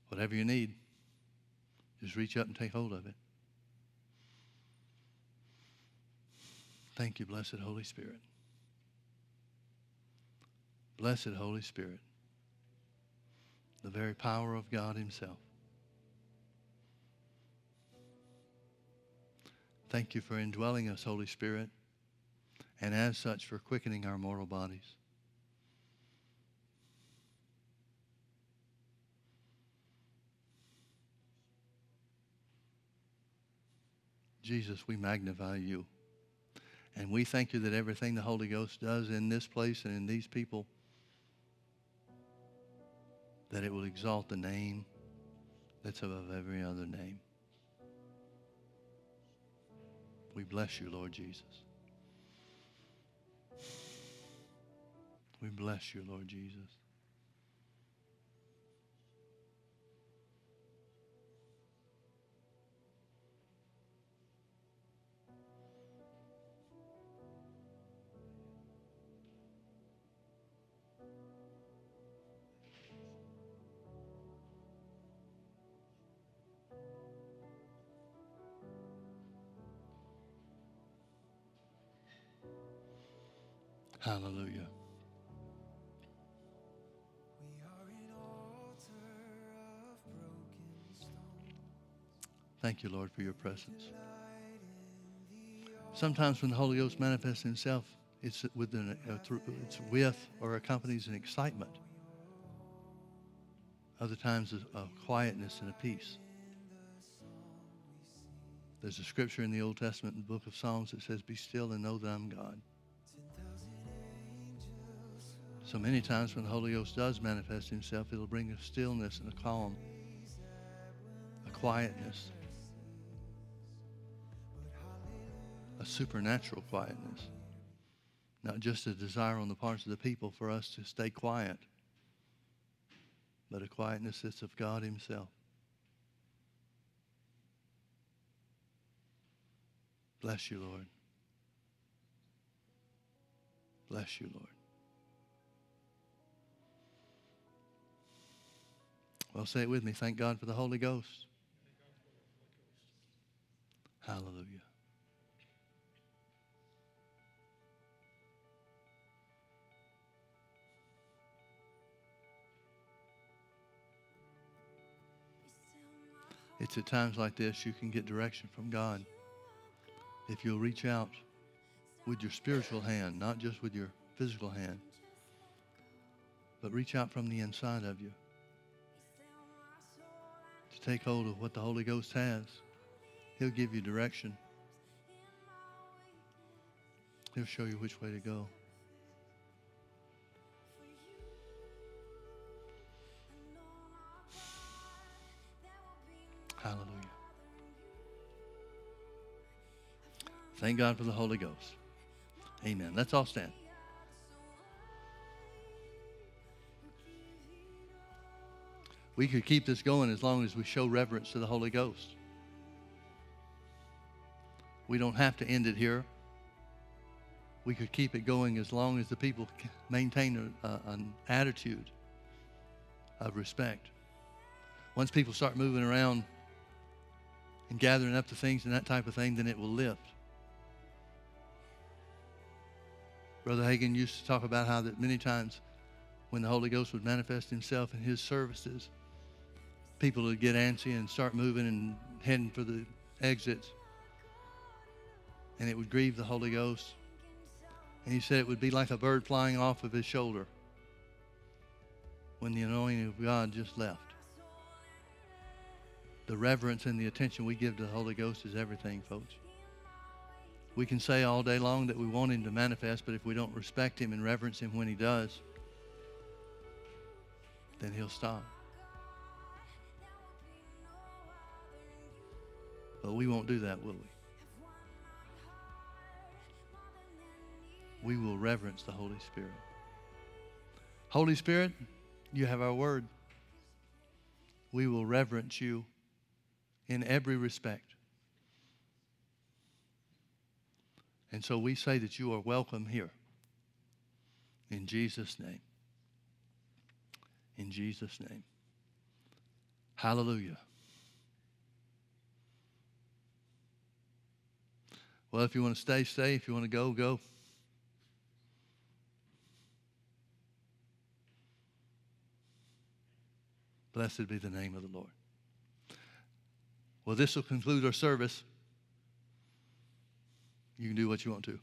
Whatever you need, just reach up and take hold of it. Thank you, blessed Holy Spirit. Blessed Holy Spirit, the very power of God Himself. Thank you for indwelling us, Holy Spirit, and as such for quickening our mortal bodies. Jesus, we magnify you. And we thank you that everything the Holy Ghost does in this place and in these people, that it will exalt the name that's above every other name. We bless you, Lord Jesus. We bless you, Lord Jesus. Hallelujah. Thank you, Lord, for your presence. Sometimes when the Holy Ghost manifests himself, it's uh, it's with or accompanies an excitement. Other times, a, a quietness and a peace. There's a scripture in the Old Testament in the book of Psalms that says, Be still and know that I'm God. So many times when the Holy Ghost does manifest himself, it'll bring a stillness and a calm, a quietness, a supernatural quietness. Not just a desire on the parts of the people for us to stay quiet, but a quietness that's of God himself. Bless you, Lord. Bless you, Lord. Well, say it with me. Thank God for the Holy Ghost. Hallelujah. It's at times like this you can get direction from God. If you'll reach out with your spiritual hand, not just with your physical hand, but reach out from the inside of you to take hold of what the Holy Ghost has. He'll give you direction. He'll show you which way to go. Hallelujah. Thank God for the Holy Ghost. Amen. Let's all stand. We could keep this going as long as we show reverence to the Holy Ghost. We don't have to end it here. We could keep it going as long as the people maintain a, a, an attitude of respect. Once people start moving around and gathering up the things and that type of thing, then it will lift. Brother Hagin used to talk about how that many times when the Holy Ghost would manifest himself in his services, people would get antsy and start moving and heading for the exits. And it would grieve the Holy Ghost. And he said it would be like a bird flying off of his shoulder when the anointing of God just left. The reverence and the attention we give to the Holy Ghost is everything, folks. We can say all day long that we want him to manifest, but if we don't respect him and reverence him when he does, then he'll stop. But we won't do that, will we? We will reverence the Holy Spirit. Holy Spirit, you have our word. We will reverence you in every respect. And so we say that you are welcome here. In Jesus' name. In Jesus' name. Hallelujah. Well, if you want to stay, stay. If you want to go, go. Blessed be the name of the Lord. Well, this will conclude our service. You can do what you want to.